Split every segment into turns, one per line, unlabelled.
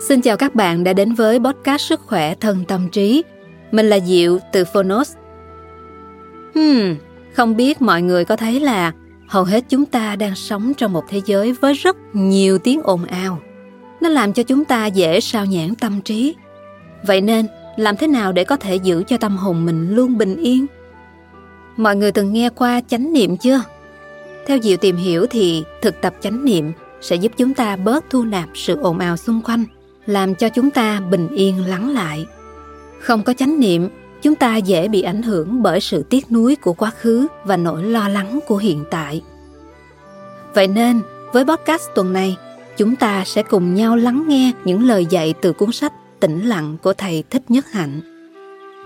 Xin chào các bạn đã đến với podcast Sức khỏe thân tâm trí. Mình là Diệu từ Phonos. Hmm, không biết mọi người có thấy là hầu hết chúng ta đang sống trong một thế giới với rất nhiều tiếng ồn ào. Nó làm cho chúng ta dễ sao nhãn tâm trí. Vậy nên, làm thế nào để có thể giữ cho tâm hồn mình luôn bình yên? Mọi người từng nghe qua chánh niệm chưa? Theo Diệu tìm hiểu thì thực tập chánh niệm sẽ giúp chúng ta bớt thu nạp sự ồn ào xung quanh, làm cho chúng ta bình yên lắng lại. Không có chánh niệm, chúng ta dễ bị ảnh hưởng bởi sự tiếc nuối của quá khứ và nỗi lo lắng của hiện tại. Vậy nên, với podcast tuần này, chúng ta sẽ cùng nhau lắng nghe những lời dạy từ cuốn sách Tĩnh lặng của thầy Thích Nhất Hạnh.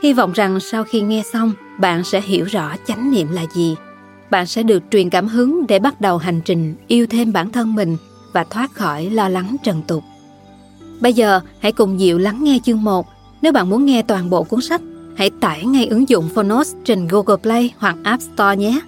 Hy vọng rằng sau khi nghe xong, bạn sẽ hiểu rõ chánh niệm là gì bạn sẽ được truyền cảm hứng để bắt đầu hành trình yêu thêm bản thân mình và thoát khỏi lo lắng trần tục. Bây giờ, hãy cùng Diệu lắng nghe chương 1. Nếu bạn muốn nghe toàn bộ cuốn sách, hãy tải ngay ứng dụng Phonos trên Google Play hoặc App Store nhé.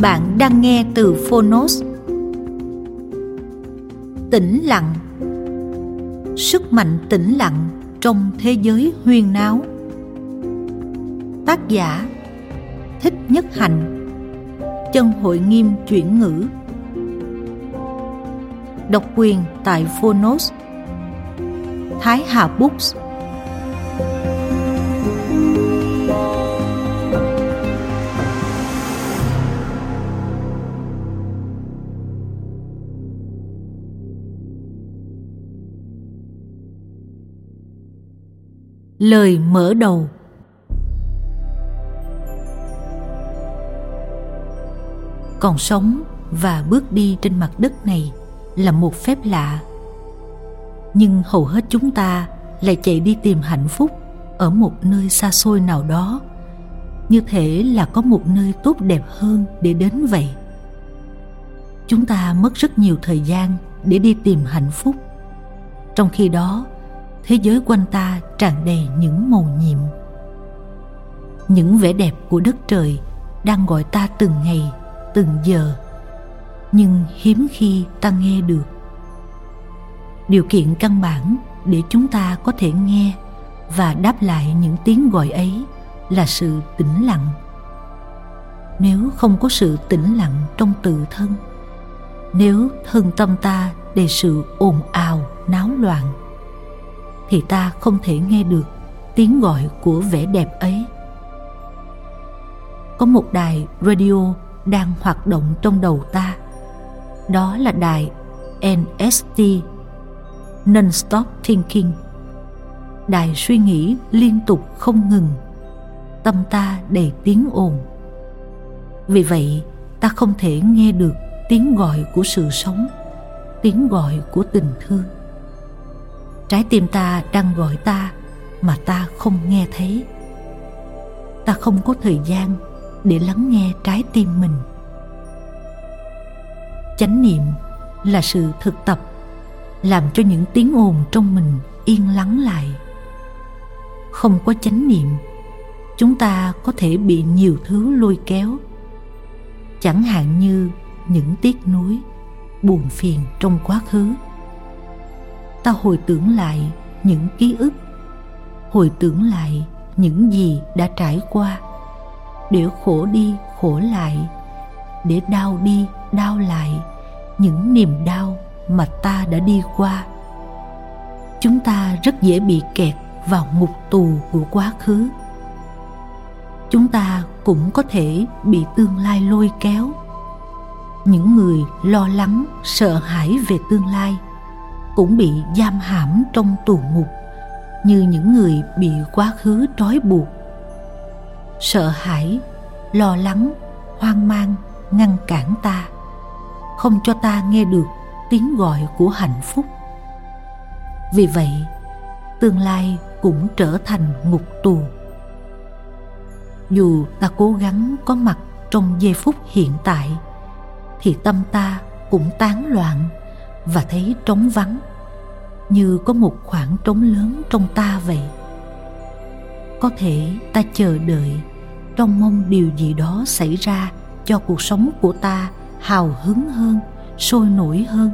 Bạn đang nghe từ Phonos. Tĩnh lặng. Sức mạnh tĩnh lặng trong thế giới huyên náo. Tác giả Thích Nhất Hạnh Chân hội nghiêm chuyển ngữ Độc quyền tại Phonos Thái Hà Books Lời mở đầu. Còn sống và bước đi trên mặt đất này là một phép lạ. Nhưng hầu hết chúng ta lại chạy đi tìm hạnh phúc ở một nơi xa xôi nào đó. Như thể là có một nơi tốt đẹp hơn để đến vậy. Chúng ta mất rất nhiều thời gian để đi tìm hạnh phúc. Trong khi đó thế giới quanh ta tràn đầy những màu nhiệm. Những vẻ đẹp của đất trời đang gọi ta từng ngày, từng giờ, nhưng hiếm khi ta nghe được. Điều kiện căn bản để chúng ta có thể nghe và đáp lại những tiếng gọi ấy là sự tĩnh lặng. Nếu không có sự tĩnh lặng trong tự thân, nếu thân tâm ta đầy sự ồn ào, náo loạn thì ta không thể nghe được tiếng gọi của vẻ đẹp ấy. Có một đài radio đang hoạt động trong đầu ta. Đó là đài NST Non-Stop Thinking. Đài suy nghĩ liên tục không ngừng, tâm ta đầy tiếng ồn. Vì vậy, ta không thể nghe được tiếng gọi của sự sống, tiếng gọi của tình thương trái tim ta đang gọi ta mà ta không nghe thấy. Ta không có thời gian để lắng nghe trái tim mình. Chánh niệm là sự thực tập, làm cho những tiếng ồn trong mình yên lắng lại. Không có chánh niệm, chúng ta có thể bị nhiều thứ lôi kéo. Chẳng hạn như những tiếc nuối, buồn phiền trong quá khứ ta hồi tưởng lại những ký ức. Hồi tưởng lại những gì đã trải qua. Để khổ đi, khổ lại. Để đau đi, đau lại. Những niềm đau mà ta đã đi qua. Chúng ta rất dễ bị kẹt vào ngục tù của quá khứ. Chúng ta cũng có thể bị tương lai lôi kéo. Những người lo lắng, sợ hãi về tương lai cũng bị giam hãm trong tù ngục, như những người bị quá khứ trói buộc. Sợ hãi, lo lắng, hoang mang ngăn cản ta, không cho ta nghe được tiếng gọi của hạnh phúc. Vì vậy, tương lai cũng trở thành ngục tù. Dù ta cố gắng có mặt trong giây phút hiện tại, thì tâm ta cũng tán loạn và thấy trống vắng như có một khoảng trống lớn trong ta vậy. Có thể ta chờ đợi trong mong điều gì đó xảy ra cho cuộc sống của ta hào hứng hơn, sôi nổi hơn.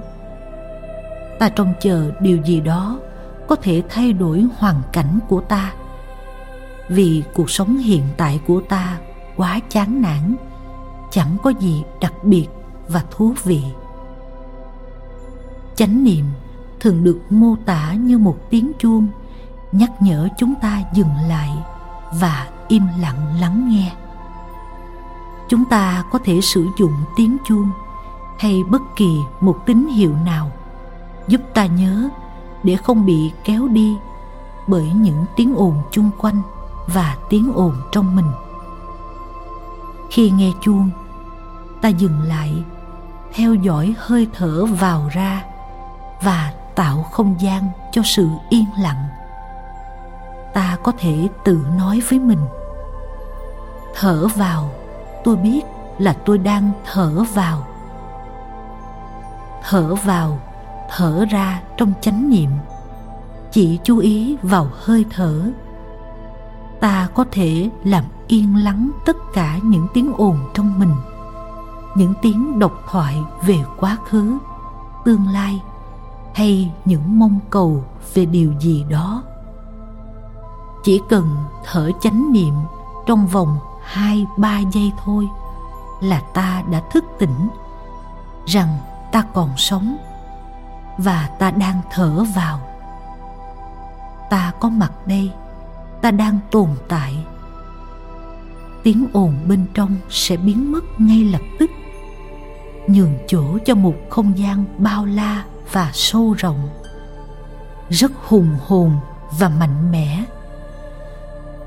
Ta trông chờ điều gì đó có thể thay đổi hoàn cảnh của ta. Vì cuộc sống hiện tại của ta quá chán nản, chẳng có gì đặc biệt và thú vị. Chánh niệm thường được mô tả như một tiếng chuông, nhắc nhở chúng ta dừng lại và im lặng lắng nghe. Chúng ta có thể sử dụng tiếng chuông hay bất kỳ một tín hiệu nào giúp ta nhớ để không bị kéo đi bởi những tiếng ồn chung quanh và tiếng ồn trong mình. Khi nghe chuông, ta dừng lại, theo dõi hơi thở vào ra và tạo không gian cho sự yên lặng. Ta có thể tự nói với mình, thở vào, tôi biết là tôi đang thở vào. Thở vào, thở ra trong chánh niệm, chỉ chú ý vào hơi thở. Ta có thể làm yên lắng tất cả những tiếng ồn trong mình, những tiếng độc thoại về quá khứ, tương lai hay những mong cầu về điều gì đó. Chỉ cần thở chánh niệm trong vòng hai, ba giây thôi là ta đã thức tỉnh, rằng ta còn sống và ta đang thở vào. Ta có mặt đây, ta đang tồn tại. Tiếng ồn bên trong sẽ biến mất ngay lập tức, nhường chỗ cho một không gian bao la và sâu rộng, rất hùng hồn và mạnh mẽ.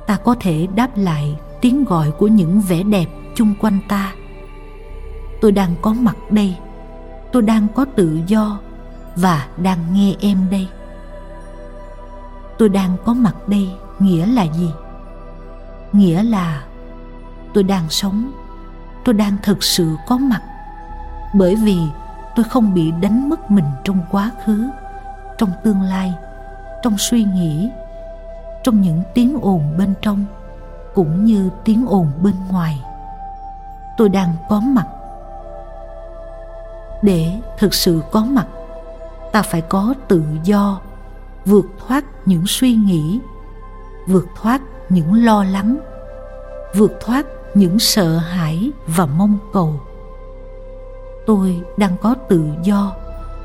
Ta có thể đáp lại tiếng gọi của những vẻ đẹp chung quanh ta. Tôi đang có mặt đây, tôi đang có tự do và đang nghe em đây. Tôi đang có mặt đây nghĩa là gì? Nghĩa là tôi đang sống, tôi đang thực sự có mặt. Bởi vì tôi không bị đánh mất mình trong quá khứ, trong tương lai, trong suy nghĩ, trong những tiếng ồn bên trong, cũng như tiếng ồn bên ngoài. Tôi đang có mặt. Để thực sự có mặt, ta phải có tự do, vượt thoát những suy nghĩ, vượt thoát những lo lắng, vượt thoát những sợ hãi và mong cầu tôi đang có tự do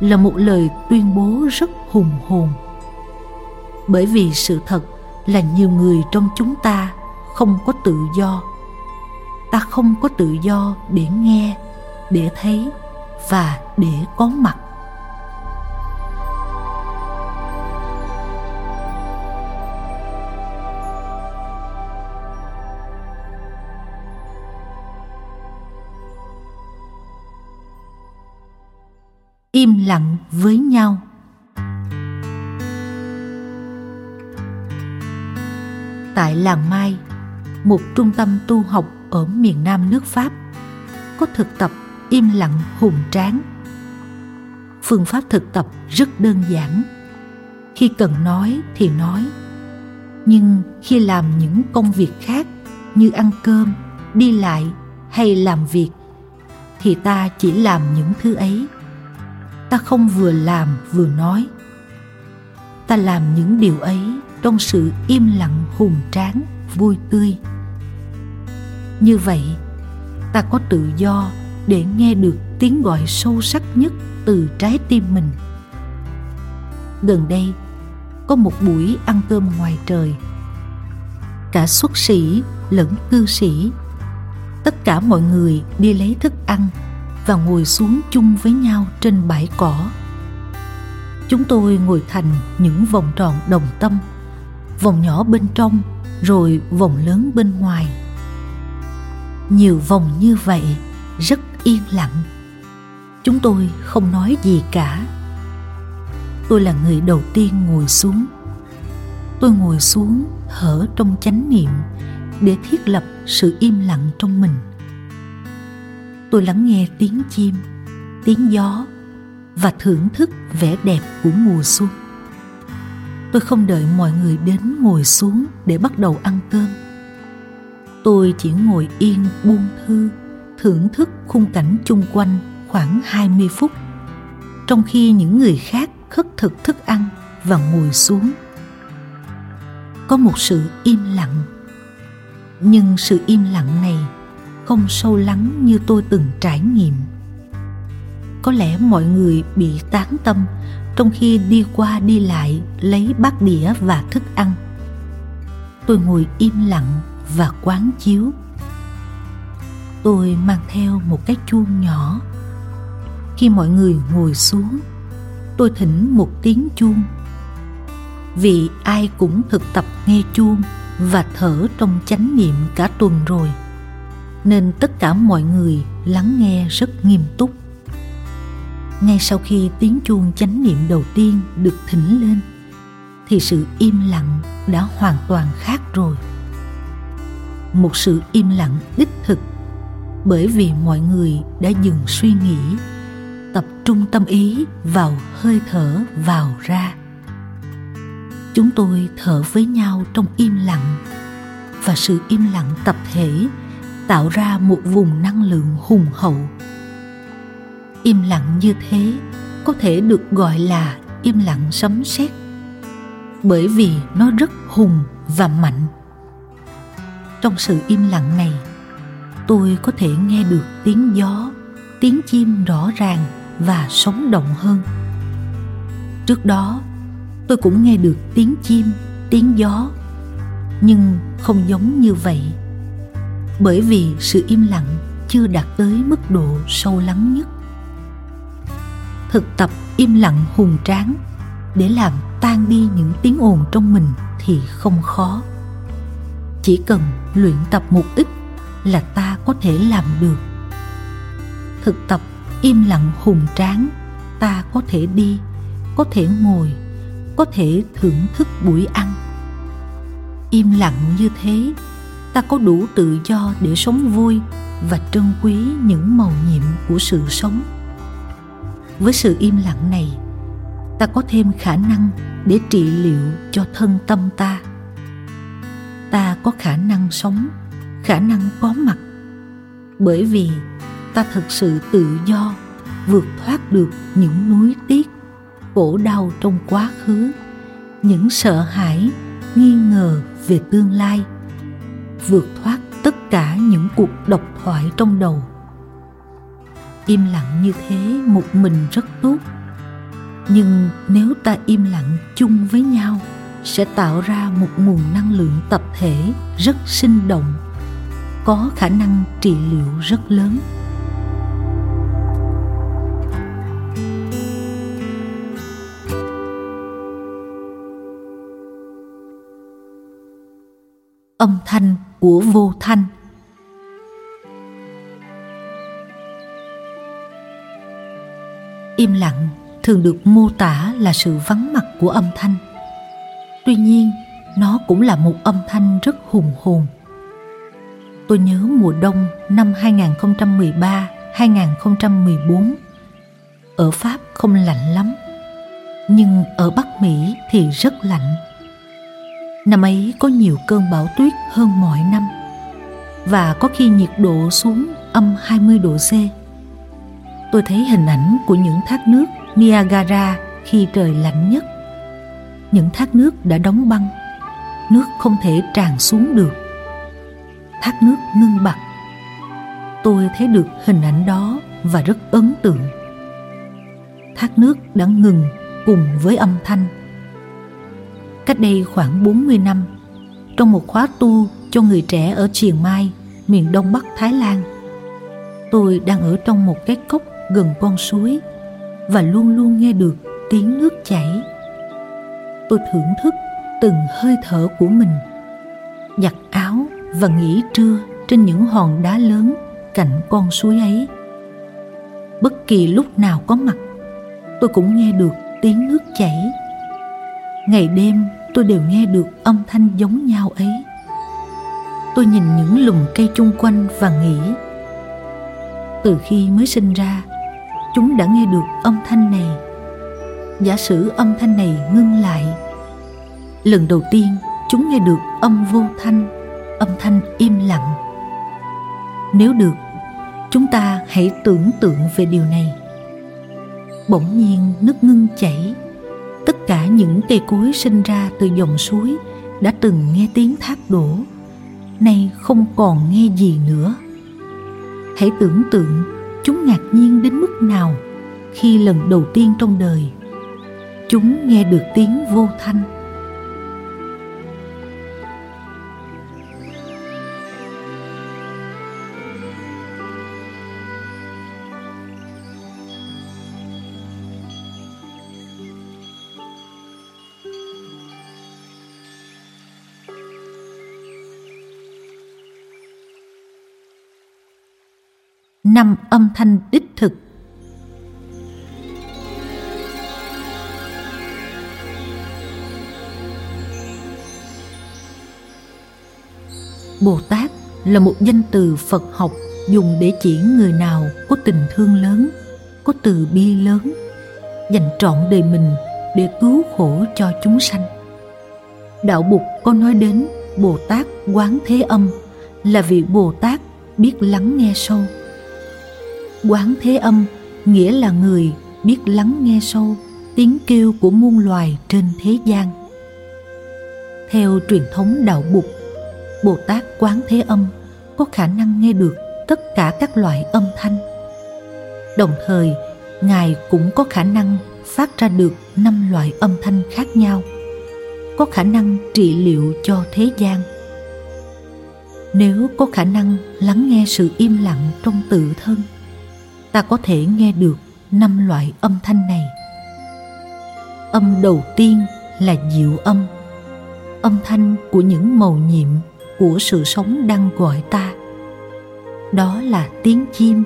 là một lời tuyên bố rất hùng hồn. Bởi vì sự thật là nhiều người trong chúng ta không có tự do. Ta không có tự do để nghe, để thấy và để có mặt. Im lặng với nhau. Tại làng mai, một trung tâm tu học ở miền nam nước pháp, có thực tập im lặng hùng tráng. Phương pháp thực tập rất đơn giản. Khi cần nói thì nói, nhưng khi làm những công việc khác như ăn cơm, đi lại hay làm việc thì ta chỉ làm những thứ ấy ta không vừa làm vừa nói. Ta làm những điều ấy trong sự im lặng, hùng tráng, vui tươi. Như vậy, ta có tự do để nghe được tiếng gọi sâu sắc nhất từ trái tim mình. Gần đây, có một buổi ăn cơm ngoài trời. Cả xuất sĩ lẫn cư sĩ, tất cả mọi người đi lấy thức ăn và ngồi xuống chung với nhau trên bãi cỏ. Chúng tôi ngồi thành những vòng tròn đồng tâm, vòng nhỏ bên trong rồi vòng lớn bên ngoài. Nhiều vòng như vậy rất yên lặng. Chúng tôi không nói gì cả. Tôi là người đầu tiên ngồi xuống. Tôi ngồi xuống hở trong chánh niệm để thiết lập sự im lặng trong mình tôi lắng nghe tiếng chim, tiếng gió và thưởng thức vẻ đẹp của mùa xuân. Tôi không đợi mọi người đến ngồi xuống để bắt đầu ăn cơm. Tôi chỉ ngồi yên buông thư, thưởng thức khung cảnh chung quanh khoảng 20 phút. Trong khi những người khác khất thực thức ăn và ngồi xuống, có một sự im lặng. Nhưng sự im lặng này không sâu lắng như tôi từng trải nghiệm. Có lẽ mọi người bị tán tâm trong khi đi qua đi lại, lấy bát đĩa và thức ăn. Tôi ngồi im lặng và quán chiếu. Tôi mang theo một cái chuông nhỏ. Khi mọi người ngồi xuống, tôi thỉnh một tiếng chuông. Vì ai cũng thực tập nghe chuông và thở trong chánh niệm cả tuần rồi nên tất cả mọi người lắng nghe rất nghiêm túc. Ngay sau khi tiếng chuông chánh niệm đầu tiên được thỉnh lên, thì sự im lặng đã hoàn toàn khác rồi. Một sự im lặng đích thực, bởi vì mọi người đã dừng suy nghĩ, tập trung tâm ý vào hơi thở vào ra. Chúng tôi thở với nhau trong im lặng, và sự im lặng tập thể tạo ra một vùng năng lượng hùng hậu. Im lặng như thế có thể được gọi là im lặng sấm sét, bởi vì nó rất hùng và mạnh. Trong sự im lặng này, tôi có thể nghe được tiếng gió, tiếng chim rõ ràng và sống động hơn. Trước đó, tôi cũng nghe được tiếng chim, tiếng gió, nhưng không giống như vậy bởi vì sự im lặng chưa đạt tới mức độ sâu lắng nhất. Thực tập im lặng hùng tráng để làm tan đi những tiếng ồn trong mình thì không khó. Chỉ cần luyện tập một ít là ta có thể làm được. Thực tập im lặng hùng tráng, ta có thể đi, có thể ngồi, có thể thưởng thức buổi ăn. Im lặng như thế ta có đủ tự do để sống vui và trân quý những màu nhiệm của sự sống. Với sự im lặng này, ta có thêm khả năng để trị liệu cho thân tâm ta. Ta có khả năng sống, khả năng có mặt. Bởi vì ta thực sự tự do vượt thoát được những núi tiếc, khổ đau trong quá khứ, những sợ hãi, nghi ngờ về tương lai vượt thoát tất cả những cuộc độc thoại trong đầu. Im lặng như thế một mình rất tốt. Nhưng nếu ta im lặng chung với nhau, sẽ tạo ra một nguồn năng lượng tập thể rất sinh động, có khả năng trị liệu rất lớn. Âm thanh của vô thanh. Im lặng thường được mô tả là sự vắng mặt của âm thanh. Tuy nhiên, nó cũng là một âm thanh rất hùng hồn. Tôi nhớ mùa đông năm 2013-2014 ở Pháp không lạnh lắm, nhưng ở Bắc Mỹ thì rất lạnh. Năm ấy có nhiều cơn bão tuyết hơn mọi năm và có khi nhiệt độ xuống âm 20 độ C. Tôi thấy hình ảnh của những thác nước Niagara khi trời lạnh nhất. Những thác nước đã đóng băng, nước không thể tràn xuống được. Thác nước ngưng bặt. Tôi thấy được hình ảnh đó và rất ấn tượng. Thác nước đã ngừng cùng với âm thanh Cách đây khoảng 40 năm, trong một khóa tu cho người trẻ ở Chiang Mai, miền đông bắc Thái Lan, tôi đang ở trong một cái cốc gần con suối và luôn luôn nghe được tiếng nước chảy. Tôi thưởng thức từng hơi thở của mình, giặt áo và nghỉ trưa trên những hòn đá lớn cạnh con suối ấy. Bất kỳ lúc nào có mặt, tôi cũng nghe được tiếng nước chảy ngày đêm, tôi đều nghe được âm thanh giống nhau ấy. Tôi nhìn những lùm cây chung quanh và nghĩ, từ khi mới sinh ra, chúng đã nghe được âm thanh này. Giả sử âm thanh này ngưng lại, lần đầu tiên chúng nghe được âm vô thanh, âm thanh im lặng. Nếu được, chúng ta hãy tưởng tượng về điều này. Bỗng nhiên nước ngưng chảy tất cả những cây cối sinh ra từ dòng suối đã từng nghe tiếng thác đổ. Nay không còn nghe gì nữa. Hãy tưởng tượng chúng ngạc nhiên đến mức nào khi lần đầu tiên trong đời. Chúng nghe được tiếng vô thanh. Năm âm thanh đích thực Bồ Tát là một danh từ Phật học dùng để chỉ người nào có tình thương lớn, có từ bi lớn, dành trọn đời mình để cứu khổ cho chúng sanh. Đạo bục có nói đến Bồ Tát Quán Thế Âm là vị Bồ Tát biết lắng nghe sâu. Quán Thế Âm nghĩa là người biết lắng nghe sâu tiếng kêu của muôn loài trên thế gian. Theo truyền thống đạo Bụt Bồ Tát Quán Thế Âm có khả năng nghe được tất cả các loại âm thanh. Đồng thời, Ngài cũng có khả năng phát ra được năm loại âm thanh khác nhau, có khả năng trị liệu cho thế gian. Nếu có khả năng lắng nghe sự im lặng trong tự thân, ta có thể nghe được năm loại âm thanh này. Âm đầu tiên là diệu âm, âm thanh của những màu nhiệm của sự sống đang gọi ta. Đó là tiếng chim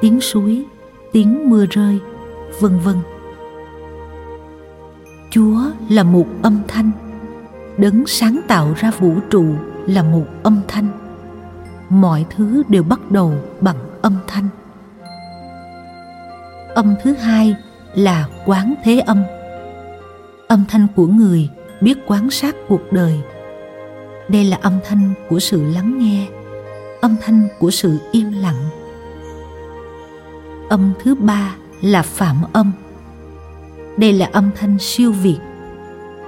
tiếng suối tiếng mưa rơi vân vân. Chúa là một âm thanh. Đấng sáng tạo ra vũ trụ là một âm thanh. Mọi thứ đều bắt đầu bằng âm thanh âm thứ hai là quán thế âm. Âm thanh của người biết quán sát cuộc đời. Đây là âm thanh của sự lắng nghe, âm thanh của sự im lặng. Âm thứ ba là phạm âm. Đây là âm thanh siêu việt.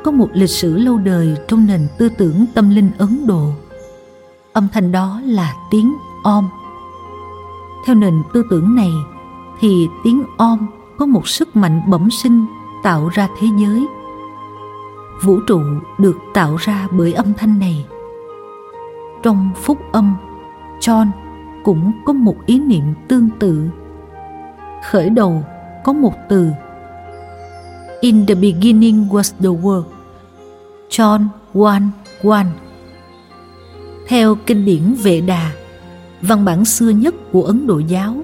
Có một lịch sử lâu đời trong nền tư tưởng tâm linh ấn độ. Âm thanh đó là tiếng om. Theo nền tư tưởng này thì tiếng om có một sức mạnh bẩm sinh tạo ra thế giới. Vũ trụ được tạo ra bởi âm thanh này. Trong phúc âm, john cũng có một ý niệm tương tự. Khởi đầu có một từ. In the beginning was the word john 1 1 theo kinh điển vệ đà, văn bản xưa nhất của ấn độ giáo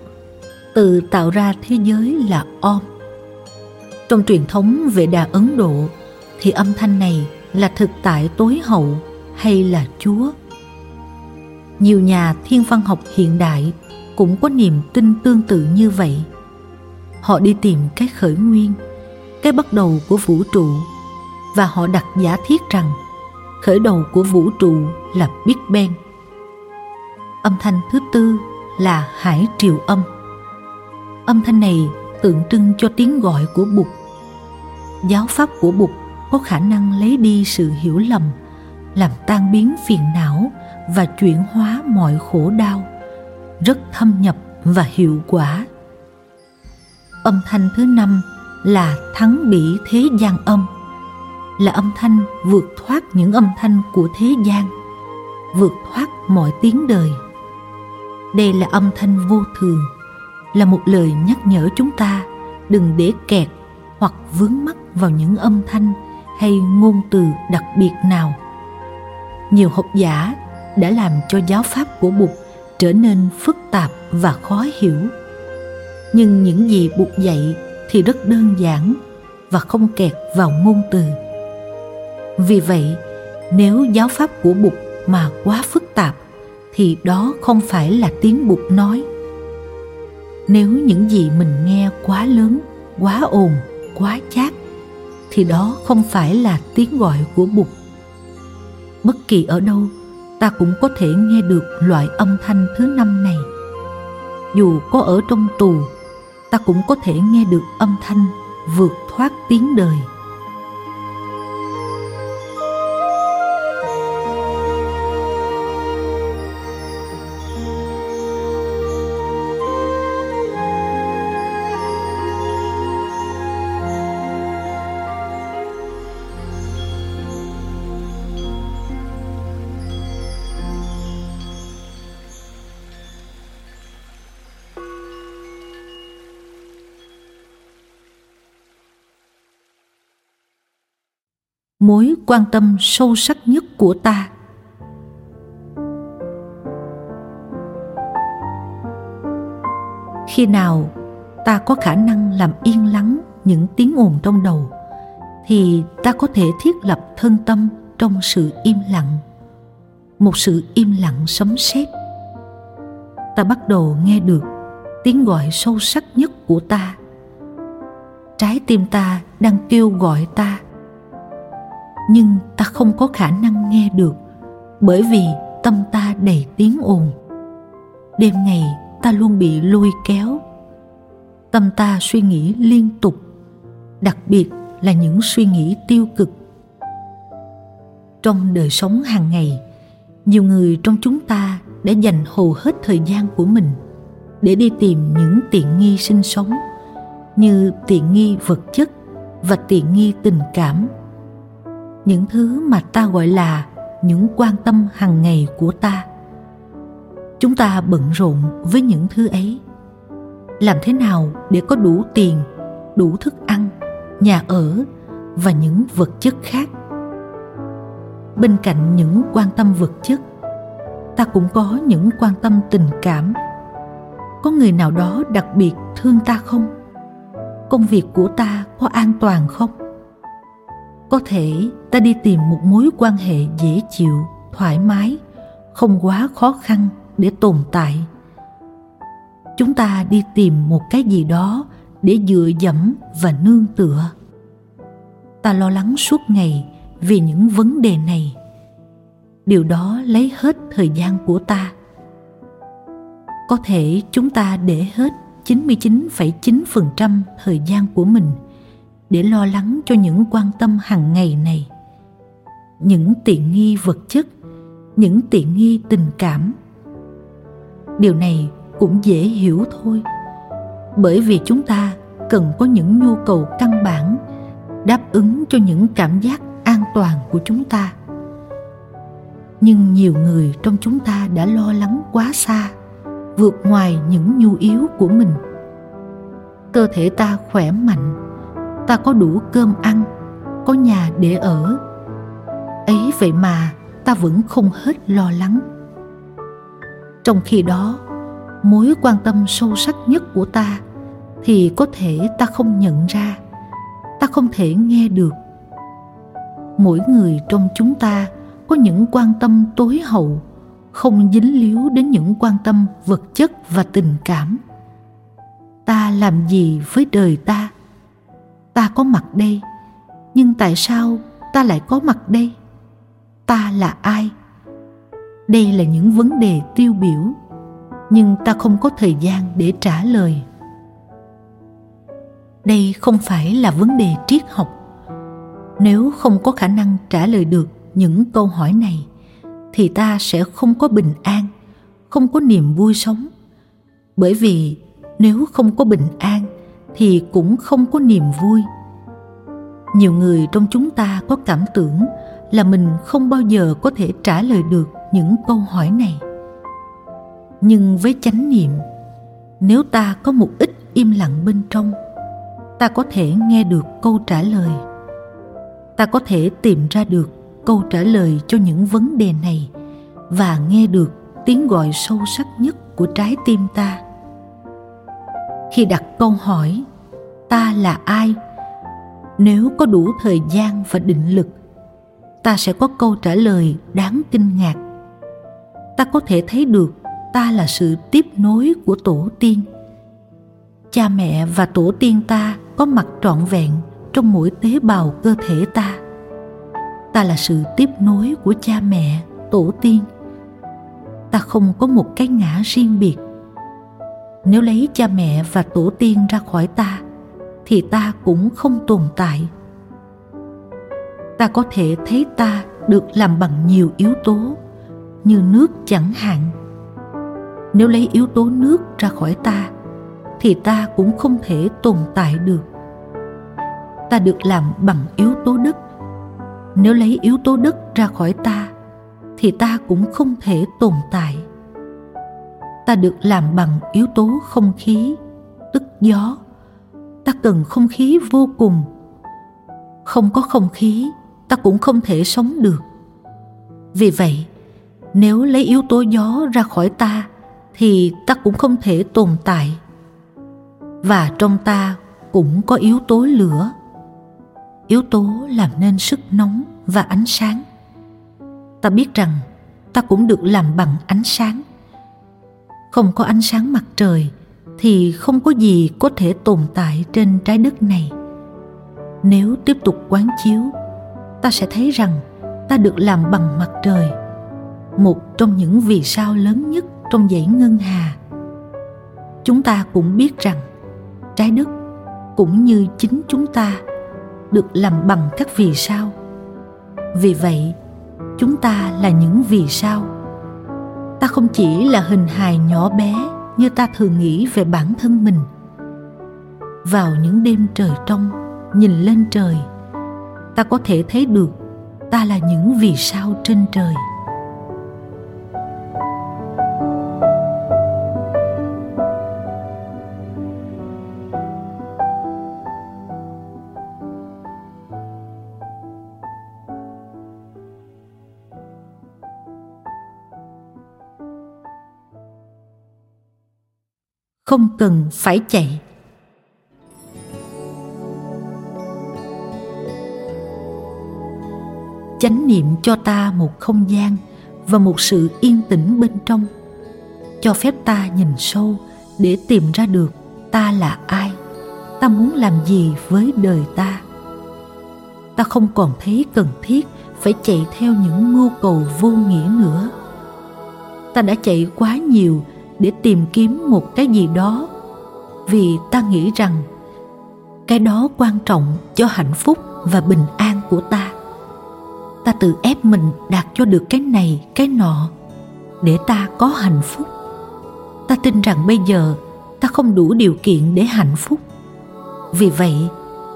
từ tạo ra thế giới là om trong truyền thống về đà ấn độ thì âm thanh này là thực tại tối hậu hay là Chúa? Nhiều nhà thiên văn học hiện đại cũng có niềm tin tương tự như vậy. Họ đi tìm cái khởi nguyên, cái bắt đầu của vũ trụ và họ đặt giả thiết rằng khởi đầu của vũ trụ là Big Bang. Âm thanh thứ tư là hải triều âm. Âm thanh này tượng trưng cho tiếng gọi của Bụt. Giáo pháp của Bụt có khả năng lấy đi sự hiểu lầm, làm tan biến phiền não và chuyển hóa mọi khổ đau, rất thâm nhập và hiệu quả. Âm thanh thứ năm là thắng bỉ thế gian âm. Là âm thanh vượt thoát những âm thanh của thế gian, vượt thoát mọi tiếng đời. Đây là âm thanh vô thường là một lời nhắc nhở chúng ta đừng để kẹt hoặc vướng mắc vào những âm thanh hay ngôn từ đặc biệt nào. Nhiều học giả đã làm cho giáo pháp của bụt trở nên phức tạp và khó hiểu. Nhưng những gì bụt dạy thì rất đơn giản và không kẹt vào ngôn từ. Vì vậy, nếu giáo pháp của bụt mà quá phức tạp thì đó không phải là tiếng bụt nói nếu những gì mình nghe quá lớn, quá ồn, quá chát, thì đó không phải là tiếng gọi của bụt. Bất kỳ ở đâu, ta cũng có thể nghe được loại âm thanh thứ năm này. Dù có ở trong tù, ta cũng có thể nghe được âm thanh vượt thoát tiếng đời. Mối quan tâm sâu sắc nhất của ta. Khi nào ta có khả năng làm yên lắng những tiếng ồn trong đầu, thì ta có thể thiết lập thân tâm trong sự im lặng. Một sự im lặng sấm sét. Ta bắt đầu nghe được tiếng gọi sâu sắc nhất của ta. Trái tim ta đang kêu gọi ta nhưng ta không có khả năng nghe được, bởi vì tâm ta đầy tiếng ồn. Đêm ngày, ta luôn bị lôi kéo. Tâm ta suy nghĩ liên tục, đặc biệt là những suy nghĩ tiêu cực. Trong đời sống hàng ngày, nhiều người trong chúng ta đã dành hầu hết thời gian của mình để đi tìm những tiện nghi sinh sống, như tiện nghi vật chất và tiện nghi tình cảm những thứ mà ta gọi là những quan tâm hàng ngày của ta. Chúng ta bận rộn với những thứ ấy. Làm thế nào để có đủ tiền, đủ thức ăn, nhà ở và những vật chất khác? Bên cạnh những quan tâm vật chất, ta cũng có những quan tâm tình cảm. Có người nào đó đặc biệt thương ta không? Công việc của ta có an toàn không? Có thể ta đi tìm một mối quan hệ dễ chịu thoải mái không quá khó khăn để tồn tại. Chúng ta đi tìm một cái gì đó để dựa dẫm và nương tựa. Ta lo lắng suốt ngày vì những vấn đề này. Điều đó lấy hết thời gian của ta. Có thể chúng ta để hết 99,9% thời gian của mình để lo lắng cho những quan tâm hàng ngày này. Những tiện nghi vật chất, những tiện nghi tình cảm. Điều này cũng dễ hiểu thôi. Bởi vì chúng ta cần có những nhu cầu căn bản đáp ứng cho những cảm giác an toàn của chúng ta. Nhưng nhiều người trong chúng ta đã lo lắng quá xa, vượt ngoài những nhu yếu của mình. Cơ thể ta khỏe mạnh ta có đủ cơm ăn, có nhà để ở. Ấy vậy mà ta vẫn không hết lo lắng. Trong khi đó, mối quan tâm sâu sắc nhất của ta thì có thể ta không nhận ra, ta không thể nghe được. Mỗi người trong chúng ta có những quan tâm tối hậu, không dính líu đến những quan tâm vật chất và tình cảm. Ta làm gì với đời ta? Ta có mặt đây, nhưng tại sao ta lại có mặt đây? Ta là ai? Đây là những vấn đề tiêu biểu, nhưng ta không có thời gian để trả lời. Đây không phải là vấn đề triết học. Nếu không có khả năng trả lời được những câu hỏi này, thì ta sẽ không có bình an, không có niềm vui sống. Bởi vì nếu không có bình an thì cũng không có niềm vui. Nhiều người trong chúng ta có cảm tưởng là mình không bao giờ có thể trả lời được những câu hỏi này. Nhưng với chánh niệm, nếu ta có một ít im lặng bên trong, ta có thể nghe được câu trả lời. Ta có thể tìm ra được câu trả lời cho những vấn đề này và nghe được tiếng gọi sâu sắc nhất của trái tim ta khi đặt câu hỏi, ta là ai? Nếu có đủ thời gian và định lực, ta sẽ có câu trả lời đáng kinh ngạc. Ta có thể thấy được ta là sự tiếp nối của tổ tiên. Cha mẹ và tổ tiên ta có mặt trọn vẹn trong mỗi tế bào cơ thể ta. Ta là sự tiếp nối của cha mẹ, tổ tiên. Ta không có một cái ngã riêng biệt nếu lấy cha mẹ và tổ tiên ra khỏi ta, thì ta cũng không tồn tại. Ta có thể thấy ta được làm bằng nhiều yếu tố, như nước chẳng hạn. Nếu lấy yếu tố nước ra khỏi ta, thì ta cũng không thể tồn tại được. Ta được làm bằng yếu tố đất. Nếu lấy yếu tố đất ra khỏi ta, thì ta cũng không thể tồn tại ta được làm bằng yếu tố không khí, tức gió. Ta cần không khí vô cùng. Không có không khí, ta cũng không thể sống được. Vì vậy, nếu lấy yếu tố gió ra khỏi ta, thì ta cũng không thể tồn tại. Và trong ta cũng có yếu tố lửa. Yếu tố làm nên sức nóng và ánh sáng. Ta biết rằng ta cũng được làm bằng ánh sáng không có ánh sáng mặt trời, thì không có gì có thể tồn tại trên trái đất này. Nếu tiếp tục quán chiếu, ta sẽ thấy rằng ta được làm bằng mặt trời, một trong những vì sao lớn nhất trong dãy ngân hà. Chúng ta cũng biết rằng trái đất cũng như chính chúng ta được làm bằng các vì sao. Vì vậy, chúng ta là những vì sao ta không chỉ là hình hài nhỏ bé như ta thường nghĩ về bản thân mình. Vào những đêm trời trong, nhìn lên trời, ta có thể thấy được ta là những vì sao trên trời. Không cần phải chạy. Chánh niệm cho ta một không gian và một sự yên tĩnh bên trong, cho phép ta nhìn sâu để tìm ra được ta là ai, ta muốn làm gì với đời ta. Ta không còn thấy cần thiết phải chạy theo những mưu cầu vô nghĩa nữa. Ta đã chạy quá nhiều để tìm kiếm một cái gì đó. Vì ta nghĩ rằng cái đó quan trọng cho hạnh phúc và bình an của ta. Ta tự ép mình đạt cho được cái này, cái nọ để ta có hạnh phúc. Ta tin rằng bây giờ ta không đủ điều kiện để hạnh phúc. Vì vậy,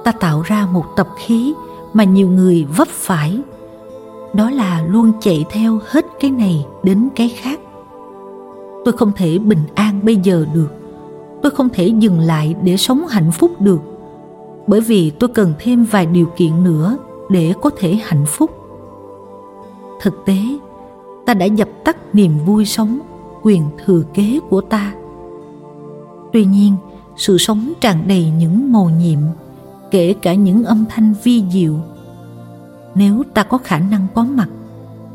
ta tạo ra một tập khí mà nhiều người vấp phải. Đó là luôn chạy theo hết cái này đến cái khác tôi không thể bình an bây giờ được. Tôi không thể dừng lại để sống hạnh phúc được. Bởi vì tôi cần thêm vài điều kiện nữa để có thể hạnh phúc. Thực tế, ta đã dập tắt niềm vui sống, quyền thừa kế của ta. Tuy nhiên, sự sống tràn đầy những màu nhiệm, kể cả những âm thanh vi diệu. Nếu ta có khả năng có mặt,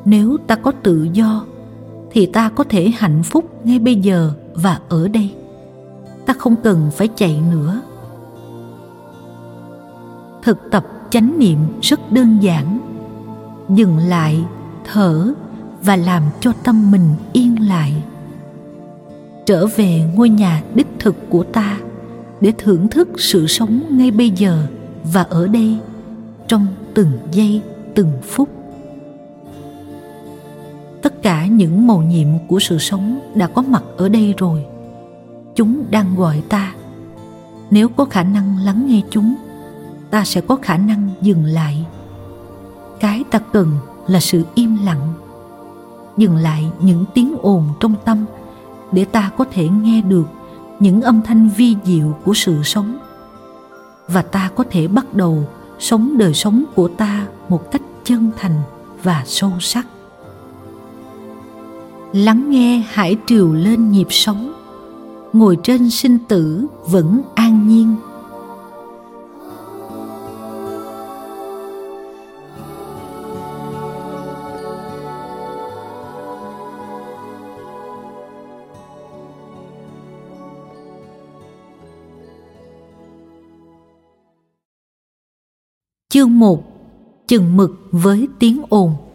nếu ta có tự do thì ta có thể hạnh phúc ngay bây giờ và ở đây. Ta không cần phải chạy nữa. Thực tập chánh niệm rất đơn giản. Dừng lại, thở và làm cho tâm mình yên lại. Trở về ngôi nhà đích thực của ta để thưởng thức sự sống ngay bây giờ và ở đây trong từng giây, từng phút tất cả những màu nhiệm của sự sống đã có mặt ở đây rồi. Chúng đang gọi ta. Nếu có khả năng lắng nghe chúng, ta sẽ có khả năng dừng lại. Cái ta cần là sự im lặng. Dừng lại những tiếng ồn trong tâm để ta có thể nghe được những âm thanh vi diệu của sự sống. Và ta có thể bắt đầu sống đời sống của ta một cách chân thành và sâu sắc lắng nghe hải triều lên nhịp sống. Ngồi trên sinh tử vẫn an nhiên. Chương một, Chừng mực với tiếng ồn.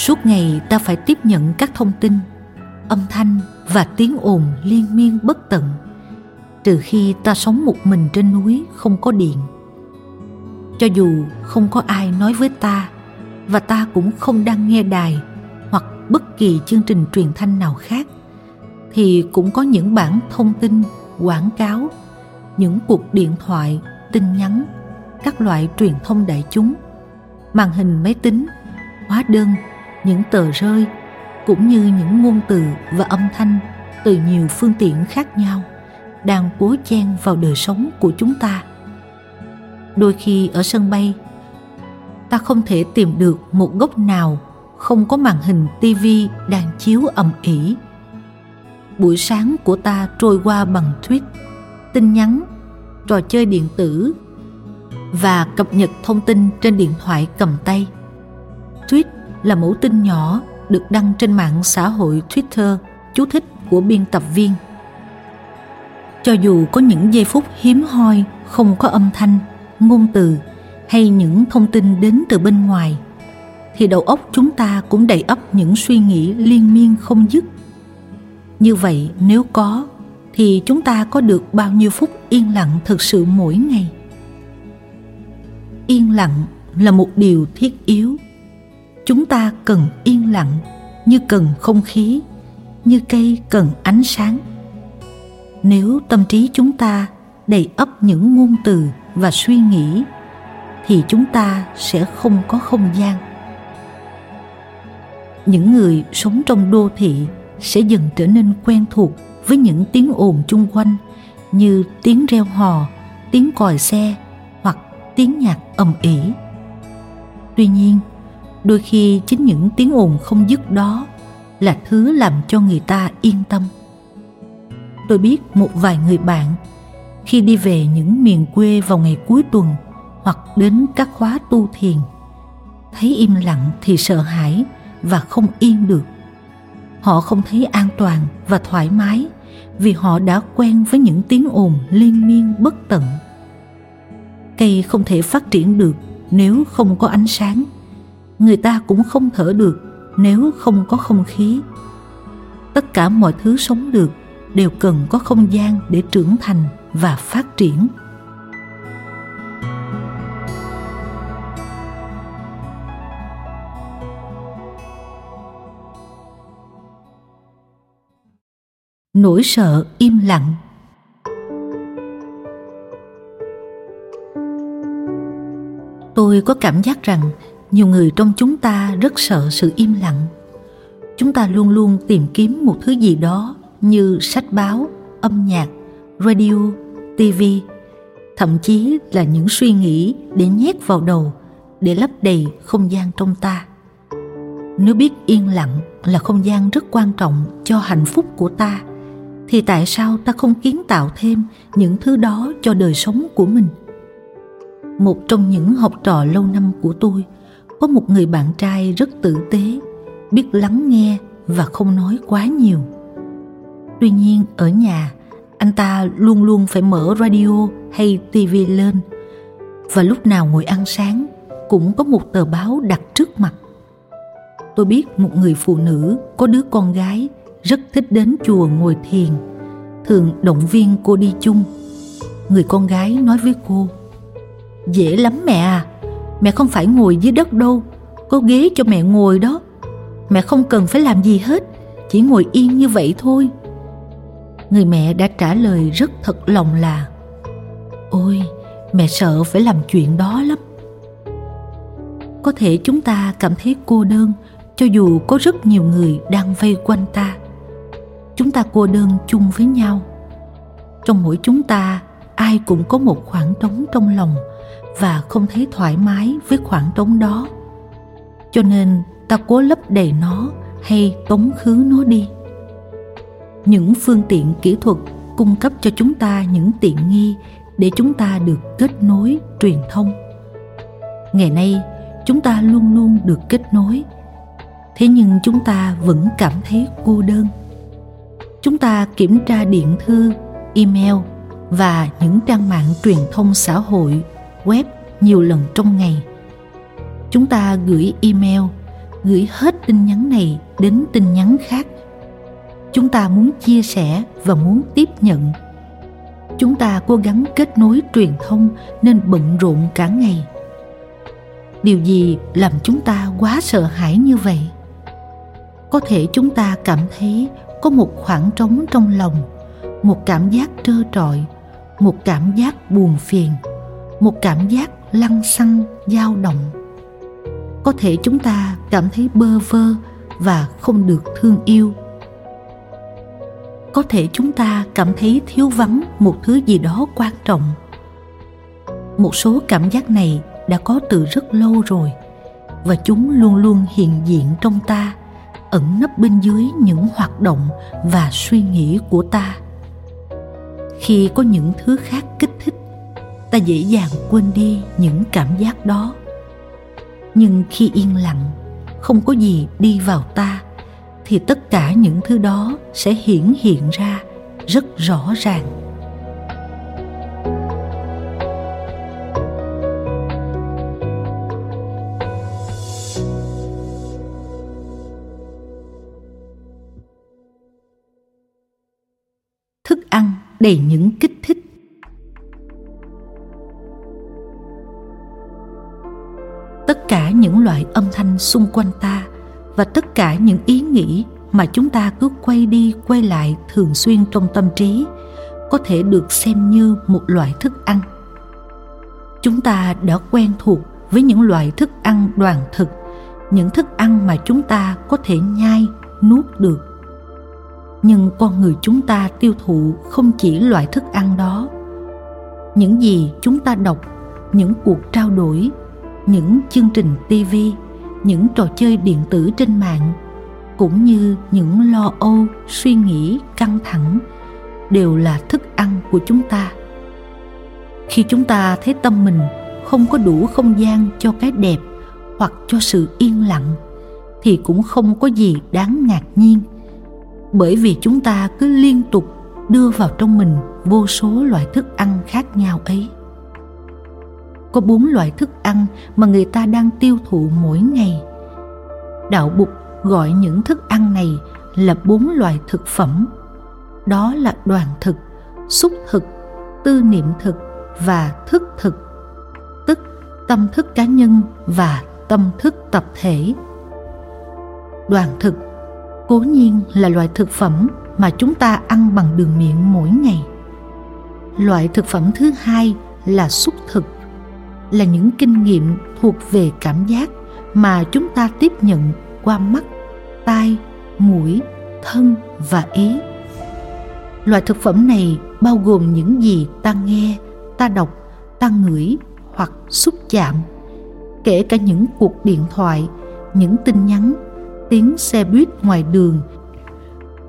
Suốt ngày ta phải tiếp nhận các thông tin, âm thanh và tiếng ồn liên miên bất tận. Trừ khi ta sống một mình trên núi không có điện. Cho dù không có ai nói với ta Và ta cũng không đang nghe đài Hoặc bất kỳ chương trình truyền thanh nào khác thì cũng có những bản thông tin quảng cáo những cuộc điện thoại tin nhắn các loại truyền thông đại chúng màn hình máy tính hóa đơn những tờ rơi cũng như những ngôn từ và âm thanh từ nhiều phương tiện khác nhau đang cố chen vào đời sống của chúng ta đôi khi ở sân bay ta không thể tìm được một góc nào không có màn hình tivi đang chiếu ầm ĩ buổi sáng của ta trôi qua bằng tweet, tin nhắn, trò chơi điện tử và cập nhật thông tin trên điện thoại cầm tay. Là mẫu tin nhỏ được đăng trên mạng xã hội Twitter chú thích của biên tập viên. Cho dù có những giây phút hiếm hoi không có âm thanh, ngôn từ hay những thông tin đến từ bên ngoài thì đầu óc chúng ta cũng đầy ắp những suy nghĩ liên miên không dứt. Như vậy nếu có thì chúng ta có được bao nhiêu phút yên lặng thực sự mỗi ngày? Yên lặng là một điều thiết yếu chúng ta cần yên lặng như cần không khí như cây cần ánh sáng nếu tâm trí chúng ta đầy ấp những ngôn từ và suy nghĩ thì chúng ta sẽ không có không gian những người sống trong đô thị sẽ dần trở nên quen thuộc với những tiếng ồn chung quanh như tiếng reo hò, tiếng còi xe hoặc tiếng nhạc ầm ĩ. Tuy nhiên, đôi khi chính những tiếng ồn không dứt đó là thứ làm cho người ta yên tâm. Tôi biết một vài người bạn, khi đi về những miền quê vào ngày cuối tuần hoặc đến các khóa tu thiền, thấy im lặng thì sợ hãi và không yên được. Họ không thấy an toàn và thoải mái vì họ đã quen với những tiếng ồn liên miên bất tận. Cây không thể phát triển được nếu không có ánh sáng người ta cũng không thở được nếu không có không khí. Tất cả mọi thứ sống được đều cần có không gian để trưởng thành và phát triển. Nỗi sợ im lặng. Tôi có cảm giác rằng nhiều người trong chúng ta rất sợ sự im lặng. Chúng ta luôn luôn tìm kiếm một thứ gì đó như sách báo, âm nhạc, radio tv thậm chí là những suy nghĩ để nhét vào đầu, để lấp đầy không gian trong ta. Nếu biết yên lặng là không gian rất quan trọng cho hạnh phúc của ta, thì tại sao ta không kiến tạo thêm những thứ đó cho đời sống của mình? Một trong những học trò lâu năm của tôi có một người bạn trai rất tử tế, biết lắng nghe và không nói quá nhiều. Tuy nhiên, ở nhà, anh ta luôn luôn phải mở radio hay tivi lên. Và lúc nào ngồi ăn sáng, cũng có một tờ báo đặt trước mặt. Tôi biết một người phụ nữ có đứa con gái rất thích đến chùa ngồi thiền. Thường động viên cô đi chung. Người con gái nói với cô, dễ lắm mẹ à mẹ không phải ngồi dưới đất đâu. Có ghế cho mẹ ngồi đó. Mẹ không cần phải làm gì hết, chỉ ngồi yên như vậy thôi. Người mẹ đã trả lời rất thật lòng là, ôi, mẹ sợ phải làm chuyện đó lắm. Có thể chúng ta cảm thấy cô đơn, cho dù có rất nhiều người đang vây quanh ta. Chúng ta cô đơn chung với nhau. Trong mỗi chúng ta, ai cũng có một khoảng trống trong lòng và không thấy thoải mái với khoảng trống đó. Cho nên ta cố lấp đầy nó hay tống khứ nó đi. Những phương tiện kỹ thuật cung cấp cho chúng ta những tiện nghi để chúng ta được kết nối, truyền thông. Ngày nay, chúng ta luôn luôn được kết nối. Thế nhưng chúng ta vẫn cảm thấy cô đơn. Chúng ta kiểm tra điện thư, email và những trang mạng truyền thông xã hội web nhiều lần trong ngày. Chúng ta gửi email, gửi hết tin nhắn này đến tin nhắn khác. Chúng ta muốn chia sẻ và muốn tiếp nhận. Chúng ta cố gắng kết nối truyền thông nên bận rộn cả ngày. Điều gì làm chúng ta quá sợ hãi như vậy? Có thể chúng ta cảm thấy có một khoảng trống trong lòng, một cảm giác trơ trọi, một cảm giác buồn phiền một cảm giác lăng xăng, dao động. Có thể chúng ta cảm thấy bơ vơ và không được thương yêu. Có thể chúng ta cảm thấy thiếu vắng một thứ gì đó quan trọng. Một số cảm giác này đã có từ rất lâu rồi và chúng luôn luôn hiện diện trong ta, ẩn nấp bên dưới những hoạt động và suy nghĩ của ta. Khi có những thứ khác kích thích ta dễ dàng quên đi những cảm giác đó. Nhưng khi yên lặng, không có gì đi vào ta, thì tất cả những thứ đó sẽ hiển hiện ra rất rõ ràng. Thức ăn đầy những kích thích những loại âm thanh xung quanh ta và tất cả những ý nghĩ mà chúng ta cứ quay đi quay lại thường xuyên trong tâm trí có thể được xem như một loại thức ăn. Chúng ta đã quen thuộc với những loại thức ăn đoàn thực, những thức ăn mà chúng ta có thể nhai, nuốt được. Nhưng con người chúng ta tiêu thụ không chỉ loại thức ăn đó. Những gì chúng ta đọc, những cuộc trao đổi những chương trình tv những trò chơi điện tử trên mạng, cũng như những lo âu, suy nghĩ căng thẳng đều là thức ăn của chúng ta. Khi chúng ta thấy tâm mình không có đủ không gian cho cái đẹp hoặc cho sự yên lặng, thì cũng không có gì đáng ngạc nhiên. Bởi vì chúng ta cứ liên tục đưa vào trong mình vô số loại thức ăn khác nhau ấy có bốn loại thức ăn mà người ta đang tiêu thụ mỗi ngày. Đạo bục gọi những thức ăn này là bốn loại thực phẩm. Đó là đoàn thực, xúc thực, tư niệm thực và thức thực, tức tâm thức cá nhân và tâm thức tập thể. Đoàn thực cố nhiên là loại thực phẩm mà chúng ta ăn bằng đường miệng mỗi ngày. Loại thực phẩm thứ hai là xúc thực là những kinh nghiệm thuộc về cảm giác mà chúng ta tiếp nhận qua mắt, tai, mũi, thân và ý. Loại thực phẩm này bao gồm những gì ta nghe, ta đọc, ta ngửi hoặc xúc chạm. Kể cả những cuộc điện thoại, những tin nhắn, tiếng xe buýt ngoài đường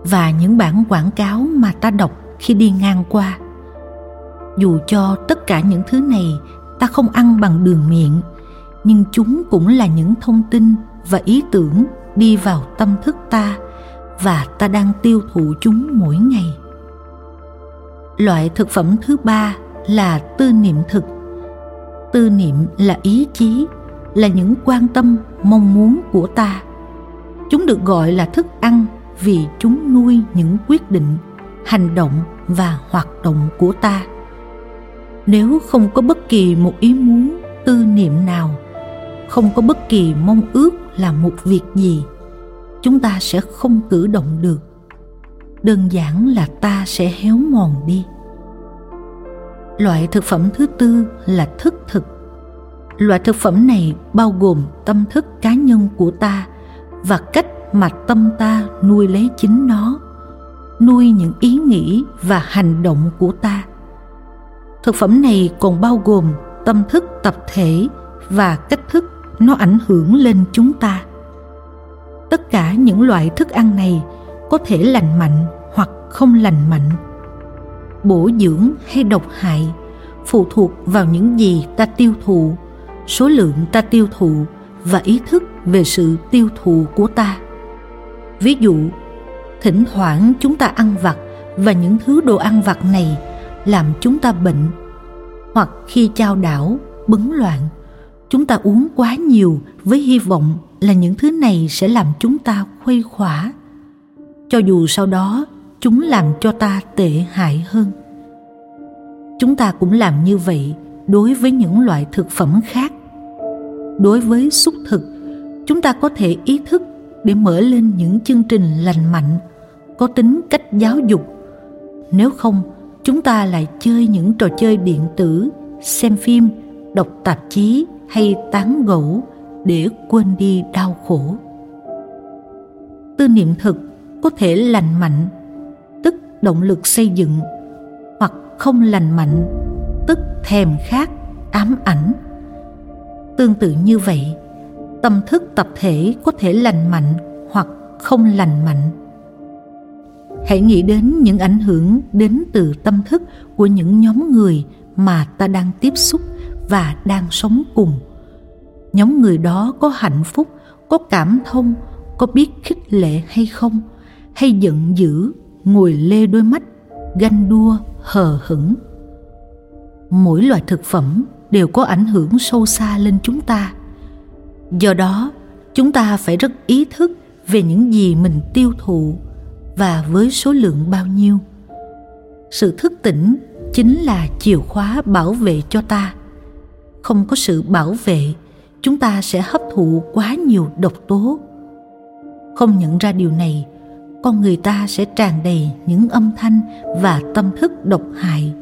và những bản quảng cáo mà ta đọc khi đi ngang qua. Dù cho tất cả những thứ này ta không ăn bằng đường miệng. Nhưng chúng cũng là những thông tin và ý tưởng đi vào tâm thức ta và ta đang tiêu thụ chúng mỗi ngày. Loại thực phẩm thứ ba là tư niệm thực. Tư niệm là ý chí, là những quan tâm, mong muốn của ta. Chúng được gọi là thức ăn vì chúng nuôi những quyết định, hành động và hoạt động của ta nếu không có bất kỳ một ý muốn, tư niệm nào, không có bất kỳ mong ước là một việc gì, chúng ta sẽ không cử động được. Đơn giản là ta sẽ héo mòn đi. Loại thực phẩm thứ tư là thức thực. Loại thực phẩm này bao gồm tâm thức cá nhân của ta và cách mà tâm ta nuôi lấy chính nó, nuôi những ý nghĩ và hành động của ta thực phẩm này còn bao gồm tâm thức tập thể và cách thức nó ảnh hưởng lên chúng ta. Tất cả những loại thức ăn này có thể lành mạnh hoặc không lành mạnh. Bổ dưỡng hay độc hại phụ thuộc vào những gì ta tiêu thụ, số lượng ta tiêu thụ và ý thức về sự tiêu thụ của ta. Ví dụ, thỉnh thoảng chúng ta ăn vặt và những thứ đồ ăn vặt này làm chúng ta bệnh. Hoặc khi trao đảo, bấn loạn, chúng ta uống quá nhiều với hy vọng là những thứ này sẽ làm chúng ta khuây khỏa. Cho dù sau đó, chúng làm cho ta tệ hại hơn. Chúng ta cũng làm như vậy đối với những loại thực phẩm khác. Đối với xúc thực, chúng ta có thể ý thức để mở lên những chương trình lành mạnh, có tính cách giáo dục. Nếu không chúng ta lại chơi những trò chơi điện tử, xem phim, đọc tạp chí hay tán gẫu để quên đi đau khổ. Tư niệm thực có thể lành mạnh, tức động lực xây dựng, hoặc không lành mạnh, tức thèm khát, ám ảnh. Tương tự như vậy, tâm thức tập thể có thể lành mạnh hoặc không lành mạnh hãy nghĩ đến những ảnh hưởng đến từ tâm thức của những nhóm người mà ta đang tiếp xúc và đang sống cùng. Nhóm người đó có hạnh phúc, có cảm thông, có biết khích lệ hay không, hay giận dữ, ngồi lê đôi mắt, ganh đua, hờ hững. Mỗi loại thực phẩm đều có ảnh hưởng sâu xa lên chúng ta. Do đó, chúng ta phải rất ý thức về những gì mình tiêu thụ và với số lượng bao nhiêu? Sự thức tỉnh chính là chìa khóa bảo vệ cho ta. Không có sự bảo vệ, chúng ta sẽ hấp thụ quá nhiều độc tố. Không nhận ra điều này, con người ta sẽ tràn đầy những âm thanh và tâm thức độc hại,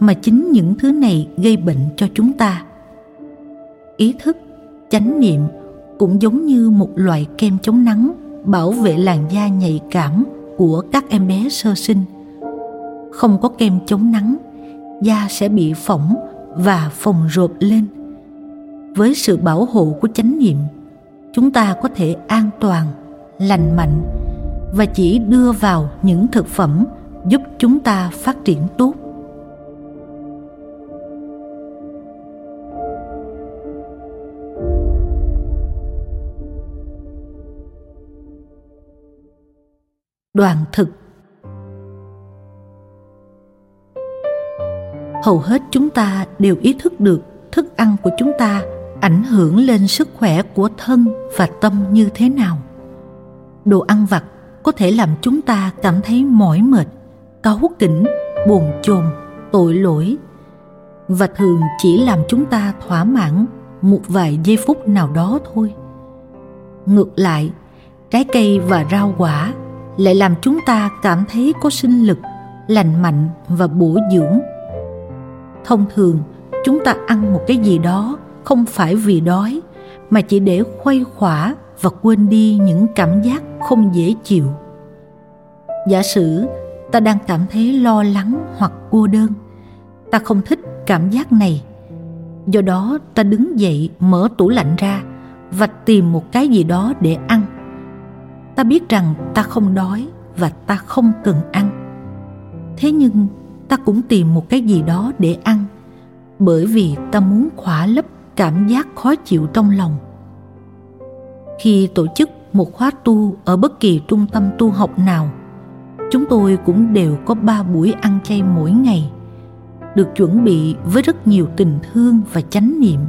mà chính những thứ này gây bệnh cho chúng ta. Ý thức, chánh niệm cũng giống như một loại kem chống nắng bảo vệ làn da nhạy cảm của các em bé sơ sinh. Không có kem chống nắng, da sẽ bị phỏng và phồng rộp lên. Với sự bảo hộ của chánh niệm, chúng ta có thể an toàn, lành mạnh và chỉ đưa vào những thực phẩm giúp chúng ta phát triển tốt. Đoàn thực. Hầu hết chúng ta đều ý thức được thức ăn của chúng ta ảnh hưởng lên sức khỏe của thân và tâm như thế nào. Đồ ăn vặt có thể làm chúng ta cảm thấy mỏi mệt, cáu kỉnh, buồn chồn, tội lỗi. Và thường chỉ làm chúng ta thỏa mãn một vài giây phút nào đó thôi. Ngược lại, trái cây và rau quả lại làm chúng ta cảm thấy có sinh lực, lành mạnh và bổ dưỡng. Thông thường, chúng ta ăn một cái gì đó không phải vì đói, mà chỉ để khuây khỏa và quên đi những cảm giác không dễ chịu. Giả sử, ta đang cảm thấy lo lắng hoặc cô đơn, ta không thích cảm giác này. Do đó, ta đứng dậy mở tủ lạnh ra và tìm một cái gì đó để ăn ta biết rằng ta không đói và ta không cần ăn. Thế nhưng ta cũng tìm một cái gì đó để ăn, bởi vì ta muốn khỏa lấp cảm giác khó chịu trong lòng. Khi tổ chức một khóa tu ở bất kỳ trung tâm tu học nào, chúng tôi cũng đều có ba buổi ăn chay mỗi ngày, được chuẩn bị với rất nhiều tình thương và chánh niệm.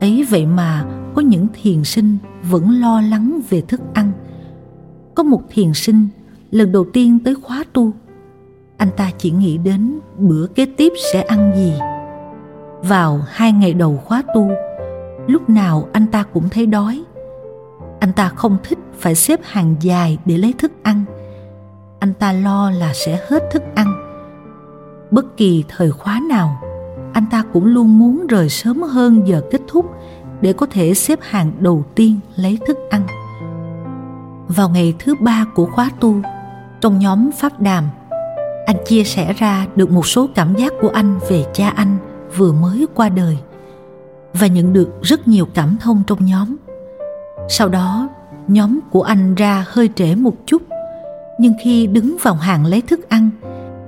Ấy vậy mà có những thiền sinh vẫn lo lắng về thức ăn có một thiền sinh lần đầu tiên tới khóa tu. Anh ta chỉ nghĩ đến bữa kế tiếp sẽ ăn gì. Vào hai ngày đầu khóa tu, lúc nào anh ta cũng thấy đói. Anh ta không thích phải xếp hàng dài để lấy thức ăn. Anh ta lo là sẽ hết thức ăn. Bất kỳ thời khóa nào, anh ta cũng luôn muốn rời sớm hơn giờ kết thúc để có thể xếp hàng đầu tiên lấy thức ăn vào ngày thứ ba của khóa tu. Trong nhóm pháp đàm, anh chia sẻ ra được một số cảm giác của anh về cha anh vừa mới qua đời và nhận được rất nhiều cảm thông trong nhóm. Sau đó, nhóm của anh ra hơi trễ một chút, nhưng khi đứng vào hàng lấy thức ăn,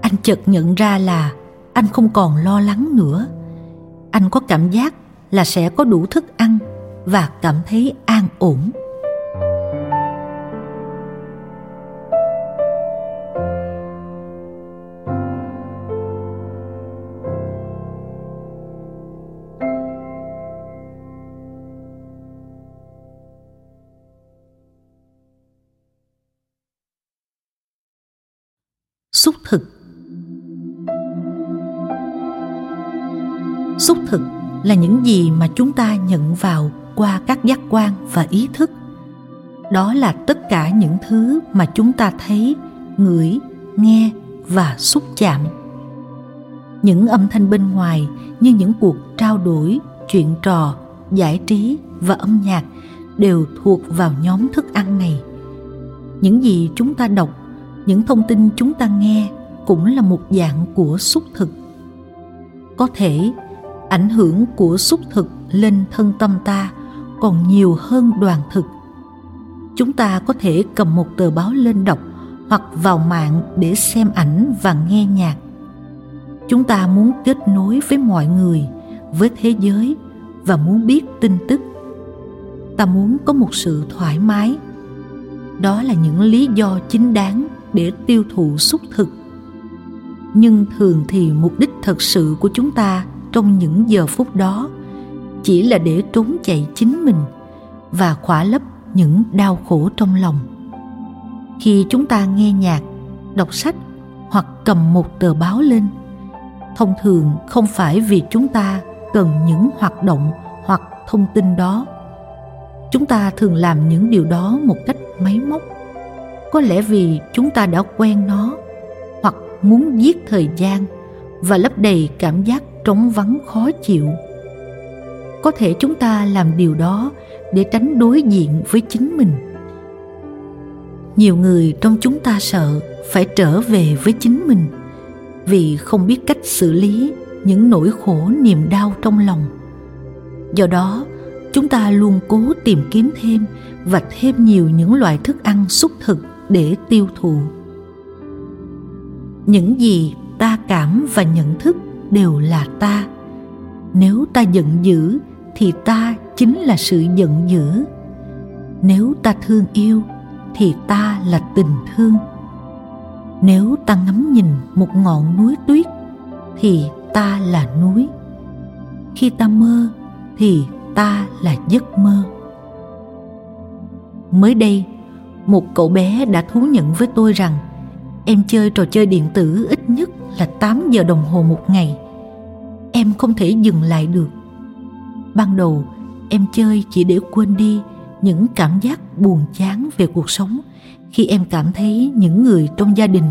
anh chợt nhận ra là anh không còn lo lắng nữa. Anh có cảm giác là sẽ có đủ thức ăn và cảm thấy an ổn. Xúc thực là những gì mà chúng ta nhận vào qua các giác quan và ý thức. Đó là tất cả những thứ mà chúng ta thấy, ngửi, nghe và xúc chạm. Những âm thanh bên ngoài như những cuộc trao đổi, chuyện trò, giải trí và âm nhạc đều thuộc vào nhóm thức ăn này. Những gì chúng ta đọc, những thông tin chúng ta nghe cũng là một dạng của xúc thực. Có thể ảnh hưởng của xúc thực lên thân tâm ta còn nhiều hơn đoàn thực. Chúng ta có thể cầm một tờ báo lên đọc hoặc vào mạng để xem ảnh và nghe nhạc. Chúng ta muốn kết nối với mọi người, với thế giới và muốn biết tin tức. Ta muốn có một sự thoải mái. Đó là những lý do chính đáng để tiêu thụ xúc thực. Nhưng thường thì mục đích thật sự của chúng ta trong những giờ phút đó, chỉ là để trốn chạy chính mình và khỏa lấp những đau khổ trong lòng. Khi chúng ta nghe nhạc, đọc sách hoặc cầm một tờ báo lên, thông thường không phải vì chúng ta cần những hoạt động hoặc thông tin đó. Chúng ta thường làm những điều đó một cách máy móc. Có lẽ vì chúng ta đã quen nó hoặc muốn giết thời gian và lấp đầy cảm giác trống vắng khó chịu. Có thể chúng ta làm điều đó để tránh đối diện với chính mình. Nhiều người trong chúng ta sợ phải trở về với chính mình vì không biết cách xử lý những nỗi khổ niềm đau trong lòng. Do đó, chúng ta luôn cố tìm kiếm thêm và thêm nhiều những loại thức ăn xúc thực để tiêu thụ. Những gì ta cảm và nhận thức đều là ta. Nếu ta giận dữ, thì ta chính là sự giận dữ. Nếu ta thương yêu, thì ta là tình thương. Nếu ta ngắm nhìn một ngọn núi tuyết, thì ta là núi. Khi ta mơ, thì ta là giấc mơ. Mới đây, một cậu bé đã thú nhận với tôi rằng em chơi trò chơi điện tử ít nhất là 8 giờ đồng hồ một ngày em không thể dừng lại được. Ban đầu, em chơi chỉ để quên đi những cảm giác buồn chán về cuộc sống, khi em cảm thấy những người trong gia đình,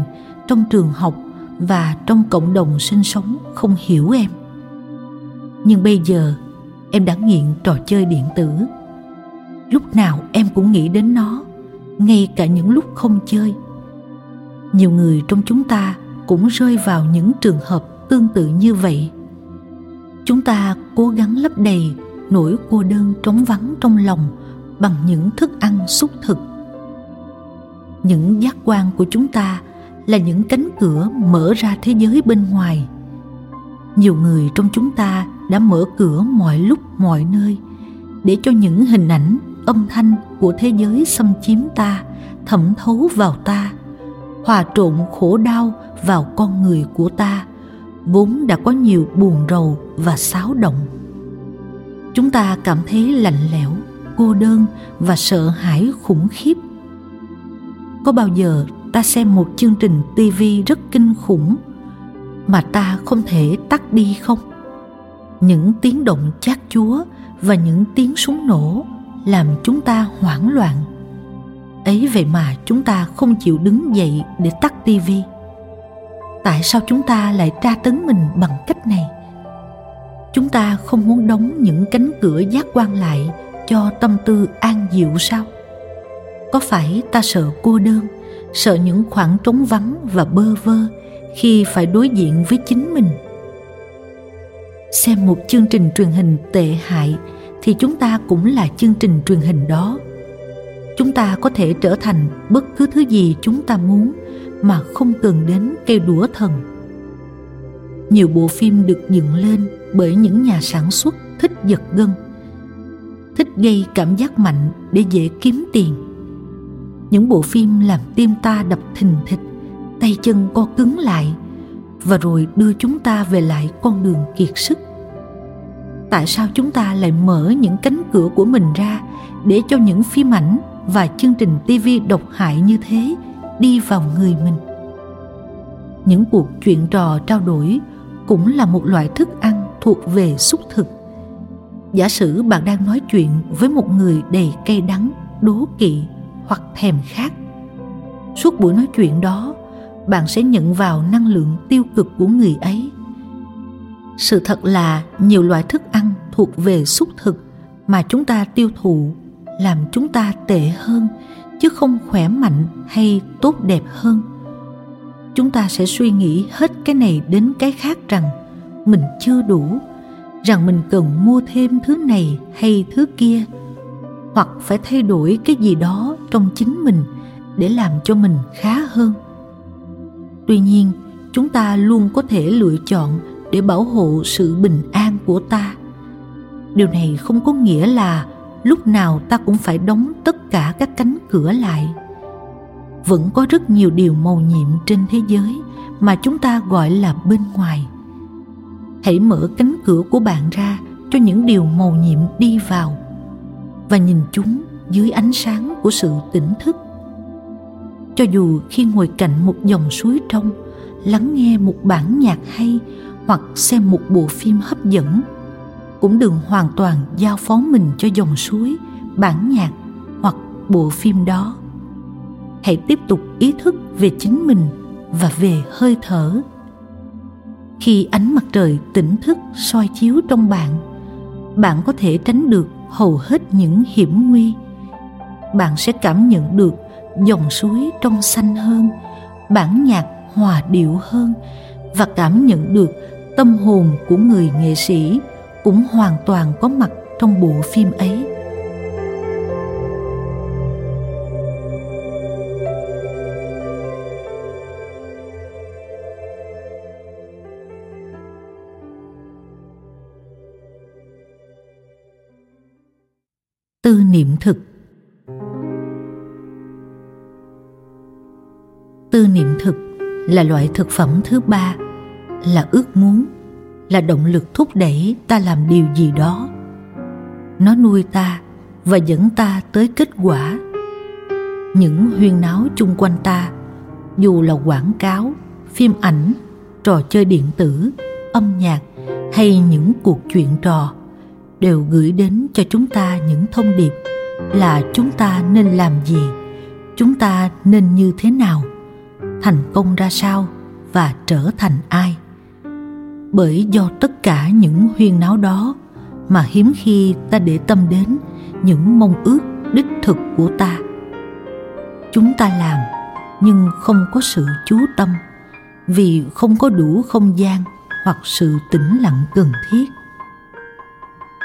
trong trường học và trong cộng đồng sinh sống không hiểu em. Nhưng bây giờ, em đã nghiện trò chơi điện tử. Lúc nào em cũng nghĩ đến nó, ngay cả những lúc không chơi. Nhiều người trong chúng ta cũng rơi vào những trường hợp tương tự như vậy chúng ta cố gắng lấp đầy nỗi cô đơn trống vắng trong lòng bằng những thức ăn xúc thực. Những giác quan của chúng ta là những cánh cửa mở ra thế giới bên ngoài. Nhiều người trong chúng ta đã mở cửa mọi lúc, mọi nơi để cho những hình ảnh, âm thanh của thế giới xâm chiếm ta, thẩm thấu vào ta, hòa trộn khổ đau vào con người của ta vốn đã có nhiều buồn rầu và xáo động. Chúng ta cảm thấy lạnh lẽo, cô đơn và sợ hãi khủng khiếp. Có bao giờ ta xem một chương trình tv rất kinh khủng mà ta không thể tắt đi không? Những tiếng động chát chúa và những tiếng súng nổ làm chúng ta hoảng loạn. Ấy vậy mà chúng ta không chịu đứng dậy để tắt tivi tại sao chúng ta lại tra tấn mình bằng cách này? Chúng ta không muốn đóng những cánh cửa giác quan lại cho tâm tư an dịu sao? Có phải ta sợ cô đơn, sợ những khoảng trống vắng và bơ vơ khi phải đối diện với chính mình? Xem một chương trình truyền hình tệ hại thì chúng ta cũng là chương trình truyền hình đó. Chúng ta có thể trở thành bất cứ thứ gì chúng ta muốn mà không cần đến cây đũa thần. Nhiều bộ phim được dựng lên bởi những nhà sản xuất thích giật gân, thích gây cảm giác mạnh để dễ kiếm tiền. Những bộ phim làm tim ta đập thình thịch, tay chân co cứng lại và rồi đưa chúng ta về lại con đường kiệt sức. Tại sao chúng ta lại mở những cánh cửa của mình ra để cho những phim ảnh và chương trình tv độc hại như thế? Đi vào người mình. Những cuộc chuyện trò trao đổi cũng là một loại thức ăn thuộc về xúc thực. Giả sử bạn đang nói chuyện với một người đầy cay đắng, đố kỵ hoặc thèm khát, suốt buổi nói chuyện đó, bạn sẽ nhận vào năng lượng tiêu cực của người ấy. Sự thật là nhiều loại thức ăn thuộc về xúc thực mà chúng ta tiêu thụ làm chúng ta tệ hơn chứ không khỏe mạnh hay tốt đẹp hơn. Chúng ta sẽ suy nghĩ hết cái này đến cái khác rằng mình chưa đủ, rằng mình cần mua thêm thứ này hay thứ kia, hoặc phải thay đổi cái gì đó trong chính mình để làm cho mình khá hơn. Tuy nhiên, chúng ta luôn có thể lựa chọn để bảo hộ sự bình an của ta. Điều này không có nghĩa là lúc nào ta cũng phải đóng tất cả các cánh cửa lại. Vẫn có rất nhiều điều màu nhiệm trên thế giới mà chúng ta gọi là bên ngoài. Hãy mở cánh cửa của bạn ra cho những điều màu nhiệm đi vào và nhìn chúng dưới ánh sáng của sự tỉnh thức. Cho dù khi ngồi cạnh một dòng suối trong, lắng nghe một bản nhạc hay hoặc xem một bộ phim hấp dẫn cũng đừng hoàn toàn giao phó mình cho dòng suối, bản nhạc hoặc bộ phim đó. Hãy tiếp tục ý thức về chính mình và về hơi thở. Khi ánh mặt trời tỉnh thức soi chiếu trong bạn bạn có thể tránh được hầu hết những hiểm nguy. Bạn sẽ cảm nhận được dòng suối trong xanh hơn, bản nhạc hòa điệu hơn và cảm nhận được tâm hồn của người nghệ sĩ cũng hoàn toàn có mặt trong bộ phim ấy. Tư niệm thực. Tư niệm thực là loại thực phẩm thứ ba là ước muốn là động lực thúc đẩy ta làm điều gì đó. Nó nuôi ta và dẫn ta tới kết quả. Những huyên náo chung quanh ta, dù là quảng cáo, phim ảnh, trò chơi điện tử, âm nhạc hay những cuộc chuyện trò, đều gửi đến cho chúng ta những thông điệp là chúng ta nên làm gì, chúng ta nên như thế nào, thành công ra sao và trở thành ai bởi do tất cả những huyên náo đó mà hiếm khi ta để tâm đến những mong ước đích thực của ta. Chúng ta làm, nhưng không có sự chú tâm, vì không có đủ không gian hoặc sự tĩnh lặng cần thiết.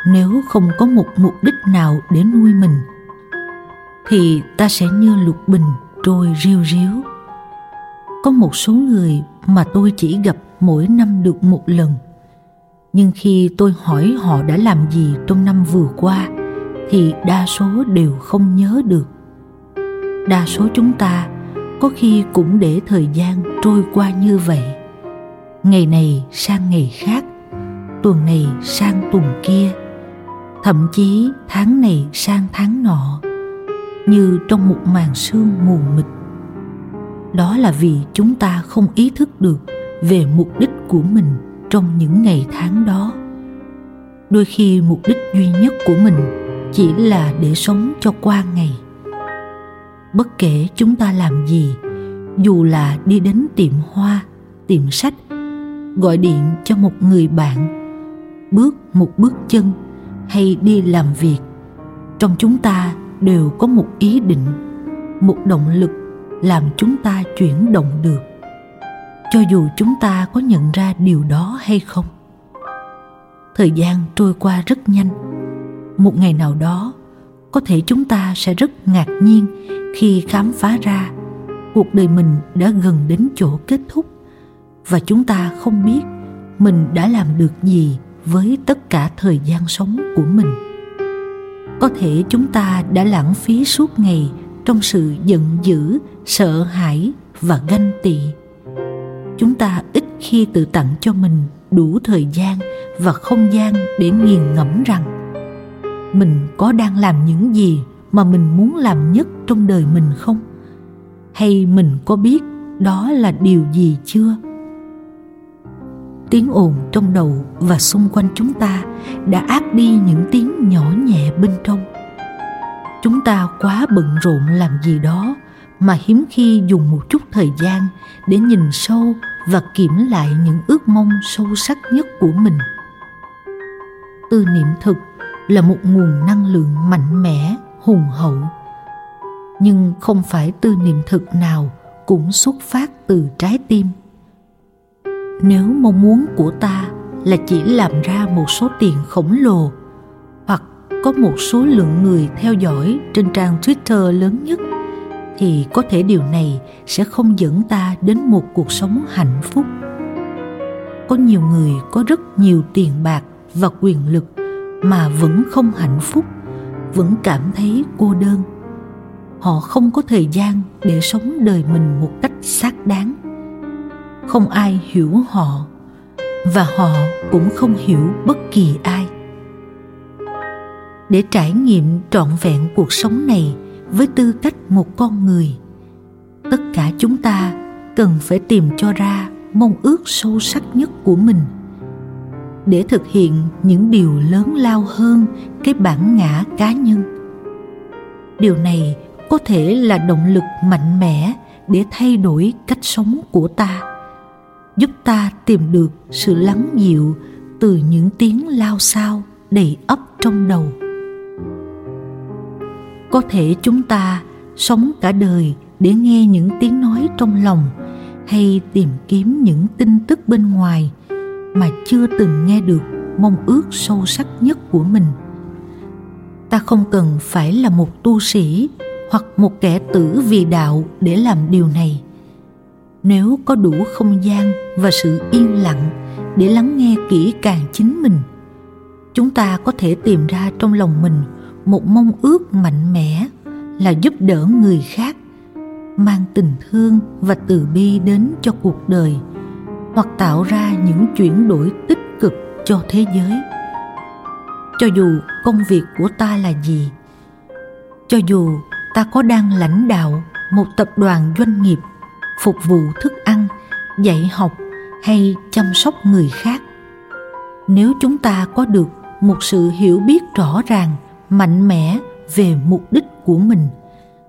Nếu không có một mục đích nào để nuôi mình, thì ta sẽ như lục bình trôi riêu riếu có một số người mà tôi chỉ gặp mỗi năm được một lần. Nhưng khi tôi hỏi họ đã làm gì trong năm vừa qua, thì đa số đều không nhớ được. Đa số chúng ta có khi cũng để thời gian trôi qua như vậy. Ngày này sang ngày khác, tuần này sang tuần kia, thậm chí tháng này sang tháng nọ, như trong một màn sương mù mịt. Đó là vì chúng ta không ý thức được về mục đích của mình trong những ngày tháng đó. Đôi khi mục đích duy nhất của mình chỉ là để sống cho qua ngày. Bất kể chúng ta làm gì, dù là đi đến tiệm hoa, tiệm sách, gọi điện cho một người bạn, bước một bước chân hay đi làm việc, trong chúng ta đều có một ý định, một động lực làm chúng ta chuyển động được cho dù chúng ta có nhận ra điều đó hay không. Thời gian trôi qua rất nhanh. Một ngày nào đó, có thể chúng ta sẽ rất ngạc nhiên khi khám phá ra cuộc đời mình đã gần đến chỗ kết thúc và chúng ta không biết mình đã làm được gì với tất cả thời gian sống của mình. Có thể chúng ta đã lãng phí suốt ngày trong sự giận dữ, sợ hãi và ganh tị chúng ta ít khi tự tặng cho mình đủ thời gian và không gian để nghiền ngẫm rằng mình có đang làm những gì mà mình muốn làm nhất trong đời mình không? Hay mình có biết đó là điều gì chưa? Tiếng ồn trong đầu và xung quanh chúng ta đã áp đi những tiếng nhỏ nhẹ bên trong. Chúng ta quá bận rộn làm gì đó mà hiếm khi dùng một chút thời gian để nhìn sâu và kiểm lại những ước mong sâu sắc nhất của mình. Tư niệm thực là một nguồn năng lượng mạnh mẽ, hùng hậu. Nhưng không phải tư niệm thực nào cũng xuất phát từ trái tim. Nếu mong muốn của ta là chỉ làm ra một số tiền khổng lồ hoặc có một số lượng người theo dõi trên trang twitter lớn nhất thì có thể điều này sẽ không dẫn ta đến một cuộc sống hạnh phúc. Có nhiều người có rất nhiều tiền bạc và quyền lực mà vẫn không hạnh phúc, vẫn cảm thấy cô đơn. Họ không có thời gian để sống đời mình một cách xác đáng. Không ai hiểu họ và họ cũng không hiểu bất kỳ ai. Để trải nghiệm trọn vẹn cuộc sống này với tư cách một con người. Tất cả chúng ta cần phải tìm cho ra mong ước sâu sắc nhất của mình. Để thực hiện những điều lớn lao hơn cái bản ngã cá nhân. Điều này có thể là động lực mạnh mẽ để thay đổi cách sống của ta, giúp ta tìm được sự lắng dịu từ những tiếng lao xao đầy ấp trong đầu có thể chúng ta sống cả đời để nghe những tiếng nói trong lòng hay tìm kiếm những tin tức bên ngoài mà chưa từng nghe được mong ước sâu sắc nhất của mình. Ta không cần phải là một tu sĩ hoặc một kẻ tử vì đạo để làm điều này. Nếu có đủ không gian và sự yên lặng để lắng nghe kỹ càng chính mình, chúng ta có thể tìm ra trong lòng mình một mong ước mạnh mẽ là giúp đỡ người khác, mang tình thương và từ bi đến cho cuộc đời, hoặc tạo ra những chuyển đổi tích cực cho thế giới. Cho dù công việc của ta là gì, cho dù ta có đang lãnh đạo một tập đoàn doanh nghiệp phục vụ thức ăn, dạy học hay chăm sóc người khác, nếu chúng ta có được một sự hiểu biết rõ ràng mạnh mẽ về mục đích của mình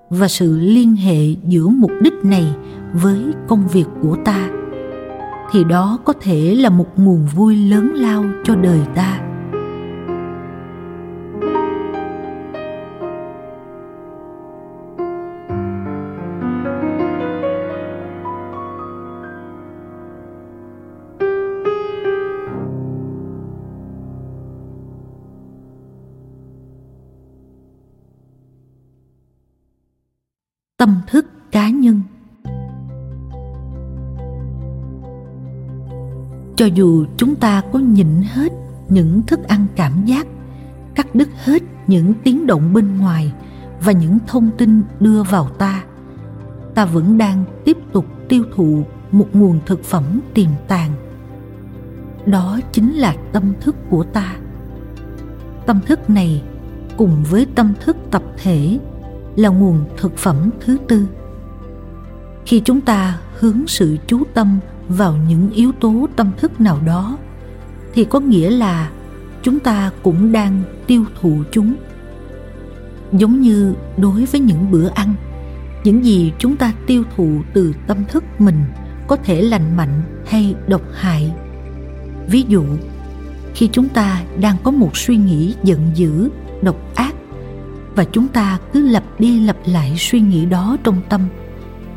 và sự liên hệ giữa mục đích này với công việc của ta, thì đó có thể là một nguồn vui lớn lao cho đời ta. Tâm thức cá nhân. Cho dù chúng ta có nhịn hết những thức ăn cảm giác, cắt đứt hết những tiếng động bên ngoài và những thông tin đưa vào ta ta vẫn đang tiếp tục tiêu thụ một nguồn thực phẩm tiềm tàng. Đó chính là tâm thức của ta. Tâm thức này cùng với tâm thức tập thể là nguồn thực phẩm thứ tư. Khi chúng ta hướng sự chú tâm vào những yếu tố tâm thức nào đó, thì có nghĩa là chúng ta cũng đang tiêu thụ chúng. Giống như đối với những bữa ăn, những gì chúng ta tiêu thụ từ tâm thức mình có thể lành mạnh hay độc hại. Ví dụ, khi chúng ta đang có một suy nghĩ giận dữ, độc ác và chúng ta cứ lặp đi lặp lại suy nghĩ đó trong tâm,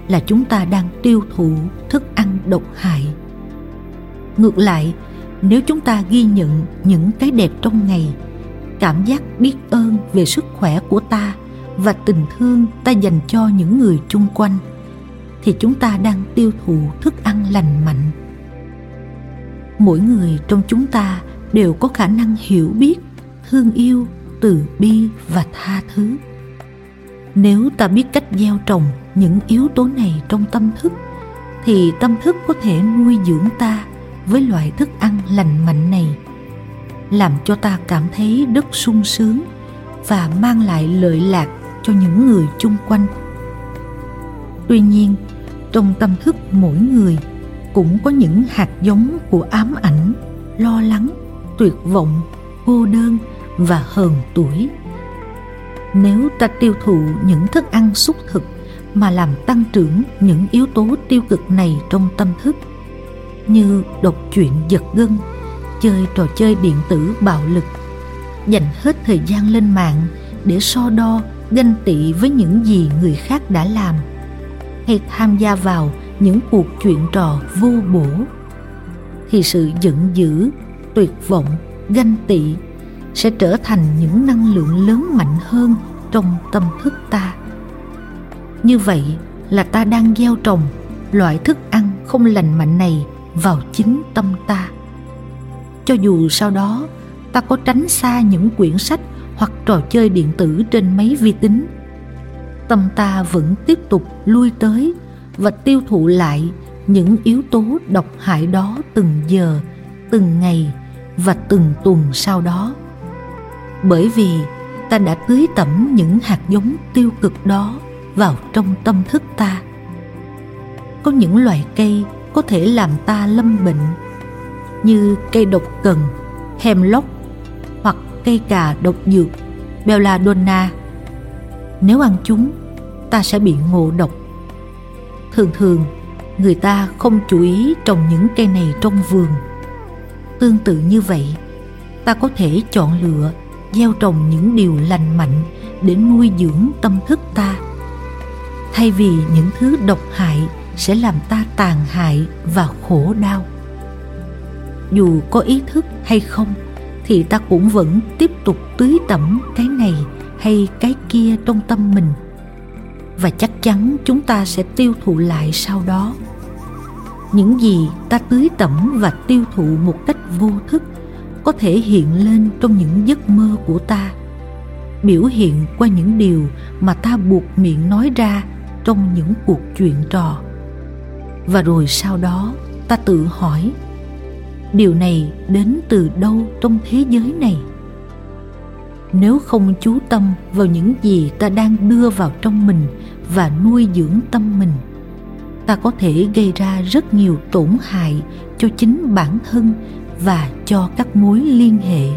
là chúng ta đang tiêu thụ thức ăn độc hại. Ngược lại, nếu chúng ta ghi nhận những cái đẹp trong ngày, cảm giác biết ơn về sức khỏe của ta và tình thương ta dành cho những người chung quanh, thì chúng ta đang tiêu thụ thức ăn lành mạnh. Mỗi người trong chúng ta đều có khả năng hiểu biết, thương yêu từ bi và tha thứ. Nếu ta biết cách gieo trồng những yếu tố này trong tâm thức, thì tâm thức có thể nuôi dưỡng ta với loại thức ăn lành mạnh này, làm cho ta cảm thấy rất sung sướng và mang lại lợi lạc cho những người chung quanh. Tuy nhiên, trong tâm thức mỗi người cũng có những hạt giống của ám ảnh, lo lắng, tuyệt vọng, cô đơn và hờn tuổi. Nếu ta tiêu thụ những thức ăn xúc thực mà làm tăng trưởng những yếu tố tiêu cực này trong tâm thức, như đọc truyện giật gân, chơi trò chơi điện tử bạo lực, dành hết thời gian lên mạng để so đo, ganh tị với những gì người khác đã làm, hay tham gia vào những cuộc chuyện trò vô bổ, thì sự giận dữ, tuyệt vọng, ganh tị sẽ trở thành những năng lượng lớn mạnh hơn trong tâm thức ta. Như vậy là ta đang gieo trồng loại thức ăn không lành mạnh này vào chính tâm ta. Cho dù sau đó ta có tránh xa những quyển sách hoặc trò chơi điện tử trên máy vi tính, tâm ta vẫn tiếp tục lui tới và tiêu thụ lại những yếu tố độc hại đó từng giờ, từng ngày và từng tuần sau đó bởi vì ta đã tưới tẩm những hạt giống tiêu cực đó vào trong tâm thức ta. Có những loài cây có thể làm ta lâm bệnh, như cây độc cần hemlock hoặc cây cà độc dược, belladonna. Nếu ăn chúng, ta sẽ bị ngộ độc. Thường thường, người ta không chú ý trồng những cây này trong vườn. Tương tự như vậy, ta có thể chọn lựa gieo trồng những điều lành mạnh để nuôi dưỡng tâm thức ta. Thay vì những thứ độc hại sẽ làm ta tàn hại và khổ đau. Dù có ý thức hay không, thì ta cũng vẫn tiếp tục tưới tẩm cái này hay cái kia trong tâm mình. Và chắc chắn chúng ta sẽ tiêu thụ lại sau đó. Những gì ta tưới tẩm và tiêu thụ một cách vô thức có thể hiện lên trong những giấc mơ của ta, biểu hiện qua những điều mà ta buộc miệng nói ra trong những cuộc chuyện trò. Và rồi sau đó, ta tự hỏi, điều này đến từ đâu trong thế giới này? Nếu không chú tâm vào những gì ta đang đưa vào trong mình và nuôi dưỡng tâm mình, ta có thể gây ra rất nhiều tổn hại cho chính bản thân và cho các mối liên hệ.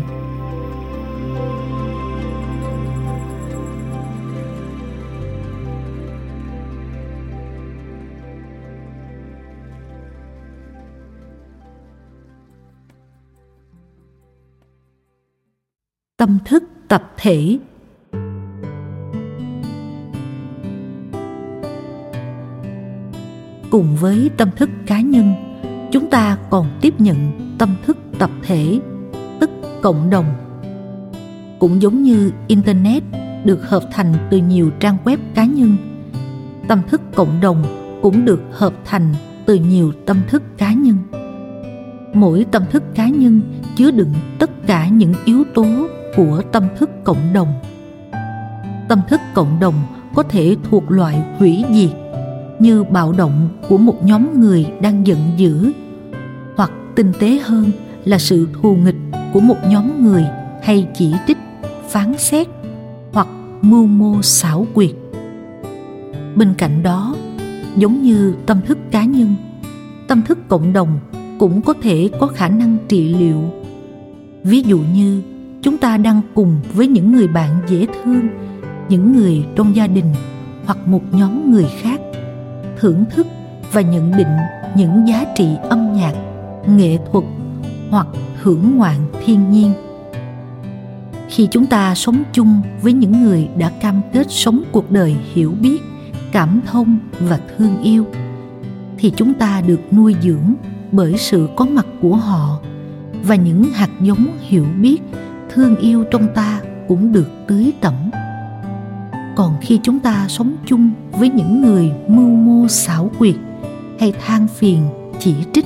Tâm thức tập thể. Cùng với tâm thức cá nhân, chúng ta còn tiếp nhận tâm thức tập thể, tức cộng đồng. Cũng giống như internet được hợp thành từ nhiều trang web cá nhân, tâm thức cộng đồng cũng được hợp thành từ nhiều tâm thức cá nhân. Mỗi tâm thức cá nhân chứa đựng tất cả những yếu tố của tâm thức cộng đồng. Tâm thức cộng đồng có thể thuộc loại hủy diệt như bạo động của một nhóm người đang giận dữ tinh tế hơn là sự thù nghịch của một nhóm người hay chỉ trích, phán xét hoặc mưu mô xảo quyệt. Bên cạnh đó, giống như tâm thức cá nhân, tâm thức cộng đồng cũng có thể có khả năng trị liệu. Ví dụ như, chúng ta đang cùng với những người bạn dễ thương, những người trong gia đình hoặc một nhóm người khác, thưởng thức và nhận định những giá trị âm nhạc nghệ thuật hoặc hưởng ngoạn thiên nhiên. Khi chúng ta sống chung với những người đã cam kết sống cuộc đời hiểu biết, cảm thông và thương yêu, thì chúng ta được nuôi dưỡng bởi sự có mặt của họ và những hạt giống hiểu biết, thương yêu trong ta cũng được tưới tẩm. Còn khi chúng ta sống chung với những người mưu mô xảo quyệt hay than phiền chỉ trích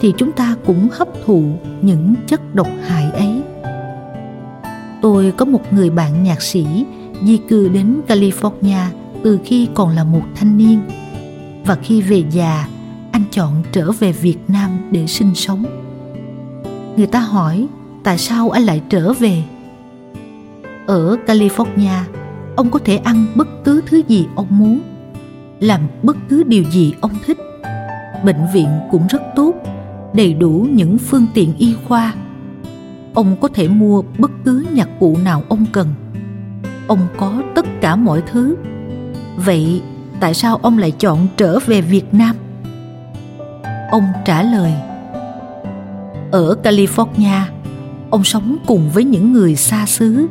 thì chúng ta cũng hấp thụ những chất độc hại ấy. Tôi có một người bạn nhạc sĩ di cư đến california từ khi còn là một thanh niên. Và khi về già, anh chọn trở về việt nam để sinh sống. Người ta hỏi, tại sao anh lại trở về? Ở california, ông có thể ăn bất cứ thứ gì ông muốn, làm bất cứ điều gì ông thích. Bệnh viện cũng rất tốt đầy đủ những phương tiện y khoa. Ông có thể mua bất cứ nhạc cụ nào ông cần. Ông có tất cả mọi thứ. Vậy tại sao ông lại chọn trở về việt nam? Ông trả lời, ở california, ông sống cùng với những người xa xứ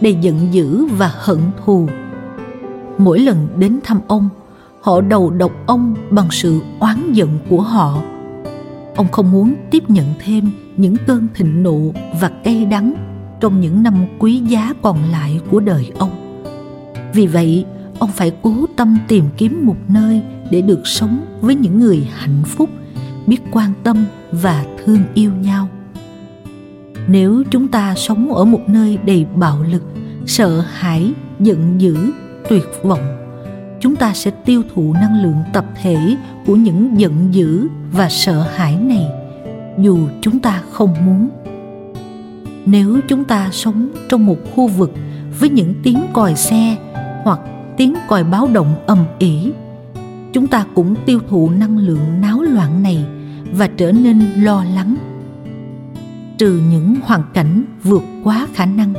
đầy giận dữ và hận thù. Mỗi lần đến thăm ông, họ đầu độc ông bằng sự oán giận của họ ông không muốn tiếp nhận thêm những cơn thịnh nộ và cay đắng trong những năm quý giá còn lại của đời ông. Vì vậy, ông phải cố tâm tìm kiếm một nơi để được sống với những người hạnh phúc, biết quan tâm và thương yêu nhau. Nếu chúng ta sống ở một nơi đầy bạo lực, sợ hãi, giận dữ, tuyệt vọng chúng ta sẽ tiêu thụ năng lượng tập thể của những giận dữ và sợ hãi này, dù chúng ta không muốn. Nếu chúng ta sống trong một khu vực với những tiếng còi xe hoặc tiếng còi báo động ầm ĩ, chúng ta cũng tiêu thụ năng lượng náo loạn này và trở nên lo lắng. Trừ những hoàn cảnh vượt quá khả năng,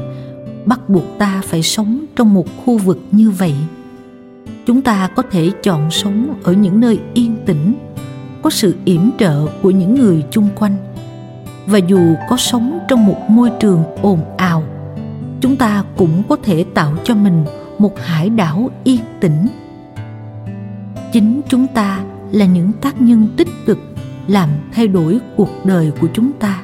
bắt buộc ta phải sống trong một khu vực như vậy chúng ta có thể chọn sống ở những nơi yên tĩnh, có sự yểm trợ của những người chung quanh. Và dù có sống trong một môi trường ồn ào, chúng ta cũng có thể tạo cho mình một hải đảo yên tĩnh. Chính chúng ta là những tác nhân tích cực làm thay đổi cuộc đời của chúng ta.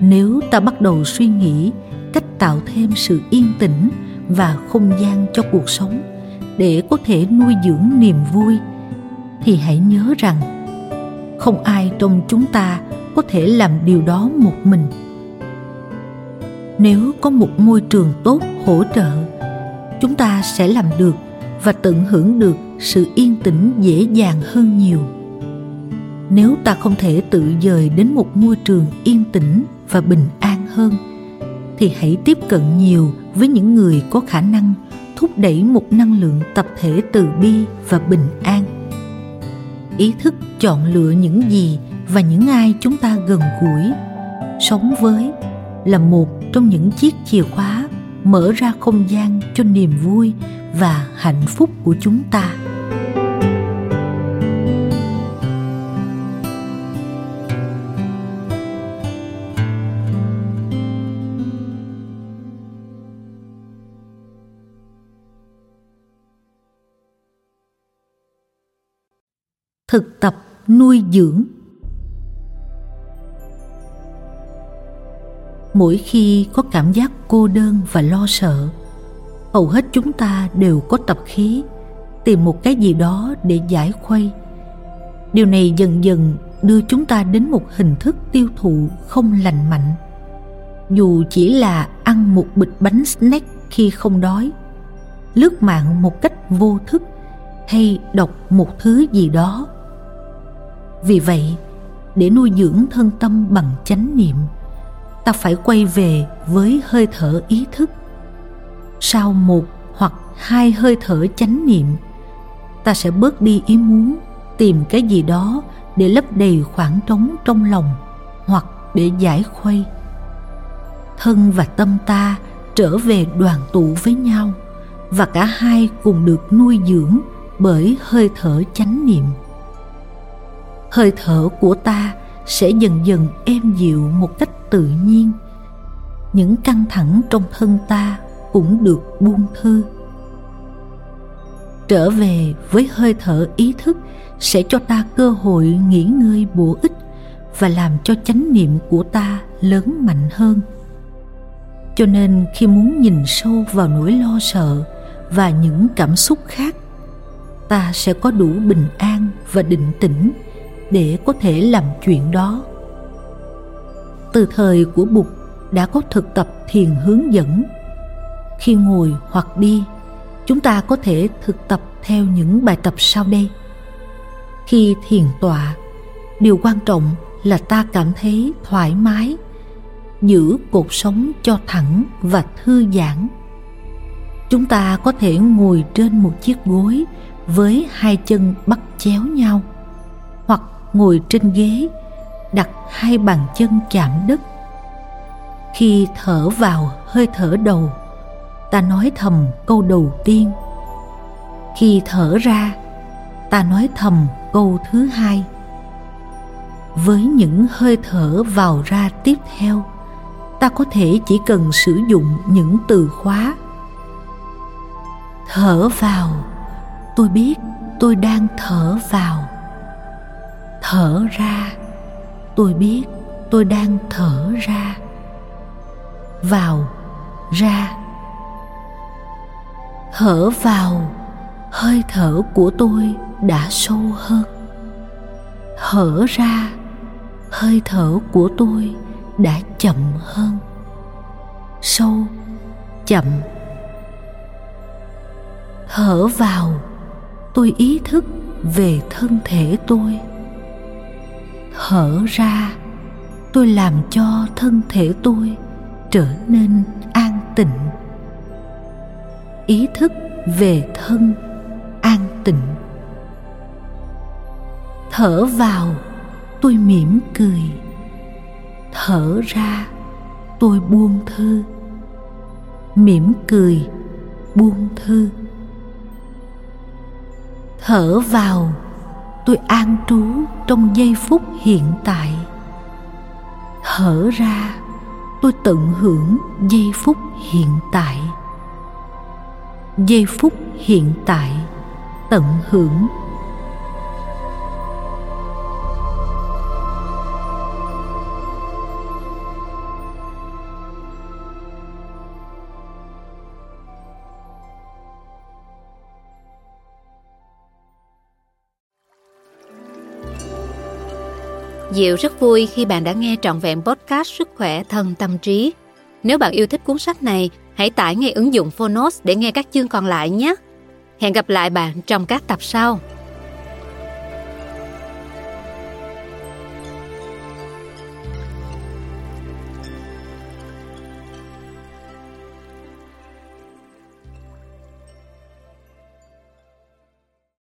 Nếu ta bắt đầu suy nghĩ cách tạo thêm sự yên tĩnh và không gian cho cuộc sống để có thể nuôi dưỡng niềm vui, thì hãy nhớ rằng không ai trong chúng ta có thể làm điều đó một mình. Nếu có một môi trường tốt hỗ trợ, chúng ta sẽ làm được và tận hưởng được sự yên tĩnh dễ dàng hơn nhiều. Nếu ta không thể tự dời đến một môi trường yên tĩnh và bình an hơn thì hãy tiếp cận nhiều với những người có khả năng, thúc đẩy một năng lượng tập thể từ bi và bình an. Ý thức chọn lựa những gì và những ai chúng ta gần gũi, sống với là một trong những chiếc chìa khóa mở ra không gian cho niềm vui và hạnh phúc của chúng ta. Thực tập nuôi dưỡng. Mỗi khi có cảm giác cô đơn và lo sợ, hầu hết chúng ta đều có tập khí, tìm một cái gì đó để giải khuây. Điều này dần dần đưa chúng ta đến một hình thức tiêu thụ không lành mạnh. Dù chỉ là ăn một bịch bánh snack khi không đói, lướt mạng một cách vô thức hay đọc một thứ gì đó vì vậy, để nuôi dưỡng thân tâm bằng chánh niệm, ta phải quay về với hơi thở ý thức. Sau một hoặc hai hơi thở chánh niệm, ta sẽ bớt đi ý muốn tìm cái gì đó để lấp đầy khoảng trống trong lòng hoặc để giải khuây. Thân và tâm ta trở về đoàn tụ với nhau và cả hai cùng được nuôi dưỡng bởi hơi thở chánh niệm hơi thở của ta sẽ dần dần êm dịu một cách tự nhiên. Những căng thẳng trong thân ta cũng được buông thư trở về với hơi thở ý thức sẽ cho ta cơ hội nghỉ ngơi bổ ích và làm cho chánh niệm của ta lớn mạnh hơn. Cho nên khi muốn nhìn sâu vào nỗi lo sợ và những cảm xúc khác, ta sẽ có đủ bình an và định tĩnh để có thể làm chuyện đó. Từ thời của bụt đã có thực tập thiền hướng dẫn. Khi ngồi hoặc đi, chúng ta có thể thực tập theo những bài tập sau đây. Khi thiền tọa, điều quan trọng là ta cảm thấy thoải mái, giữ cột sống cho thẳng và thư giãn. Chúng ta có thể ngồi trên một chiếc gối với hai chân bắt chéo nhau ngồi trên ghế, đặt hai bàn chân chạm đất. Khi thở vào, hơi thở đầu, ta nói thầm câu đầu tiên. Khi thở ra, ta nói thầm câu thứ hai. Với những hơi thở vào ra tiếp theo, ta có thể chỉ cần sử dụng những từ khóa. Thở vào, tôi biết tôi đang thở vào thở ra. Tôi biết tôi đang thở ra. Vào, ra. Thở vào, hơi thở của tôi đã sâu hơn. Thở ra, hơi thở của tôi đã chậm hơn. Sâu, chậm. Thở vào, tôi ý thức về thân thể tôi hở ra. Tôi làm cho thân thể tôi trở nên an tịnh. Ý thức về thân an tịnh. Thở vào, tôi mỉm cười. Thở ra, tôi buông thư. Mỉm cười, buông thư. Thở vào tôi an trú trong giây phút hiện tại. Thở ra, tôi tận hưởng giây phút hiện tại. Giây phút hiện tại tận hưởng
Diệu rất vui khi bạn đã nghe trọn vẹn podcast Sức khỏe thân tâm trí. Nếu bạn yêu thích cuốn sách này, hãy tải ngay ứng dụng Phonos để nghe các chương còn lại nhé. Hẹn gặp lại bạn trong các tập sau.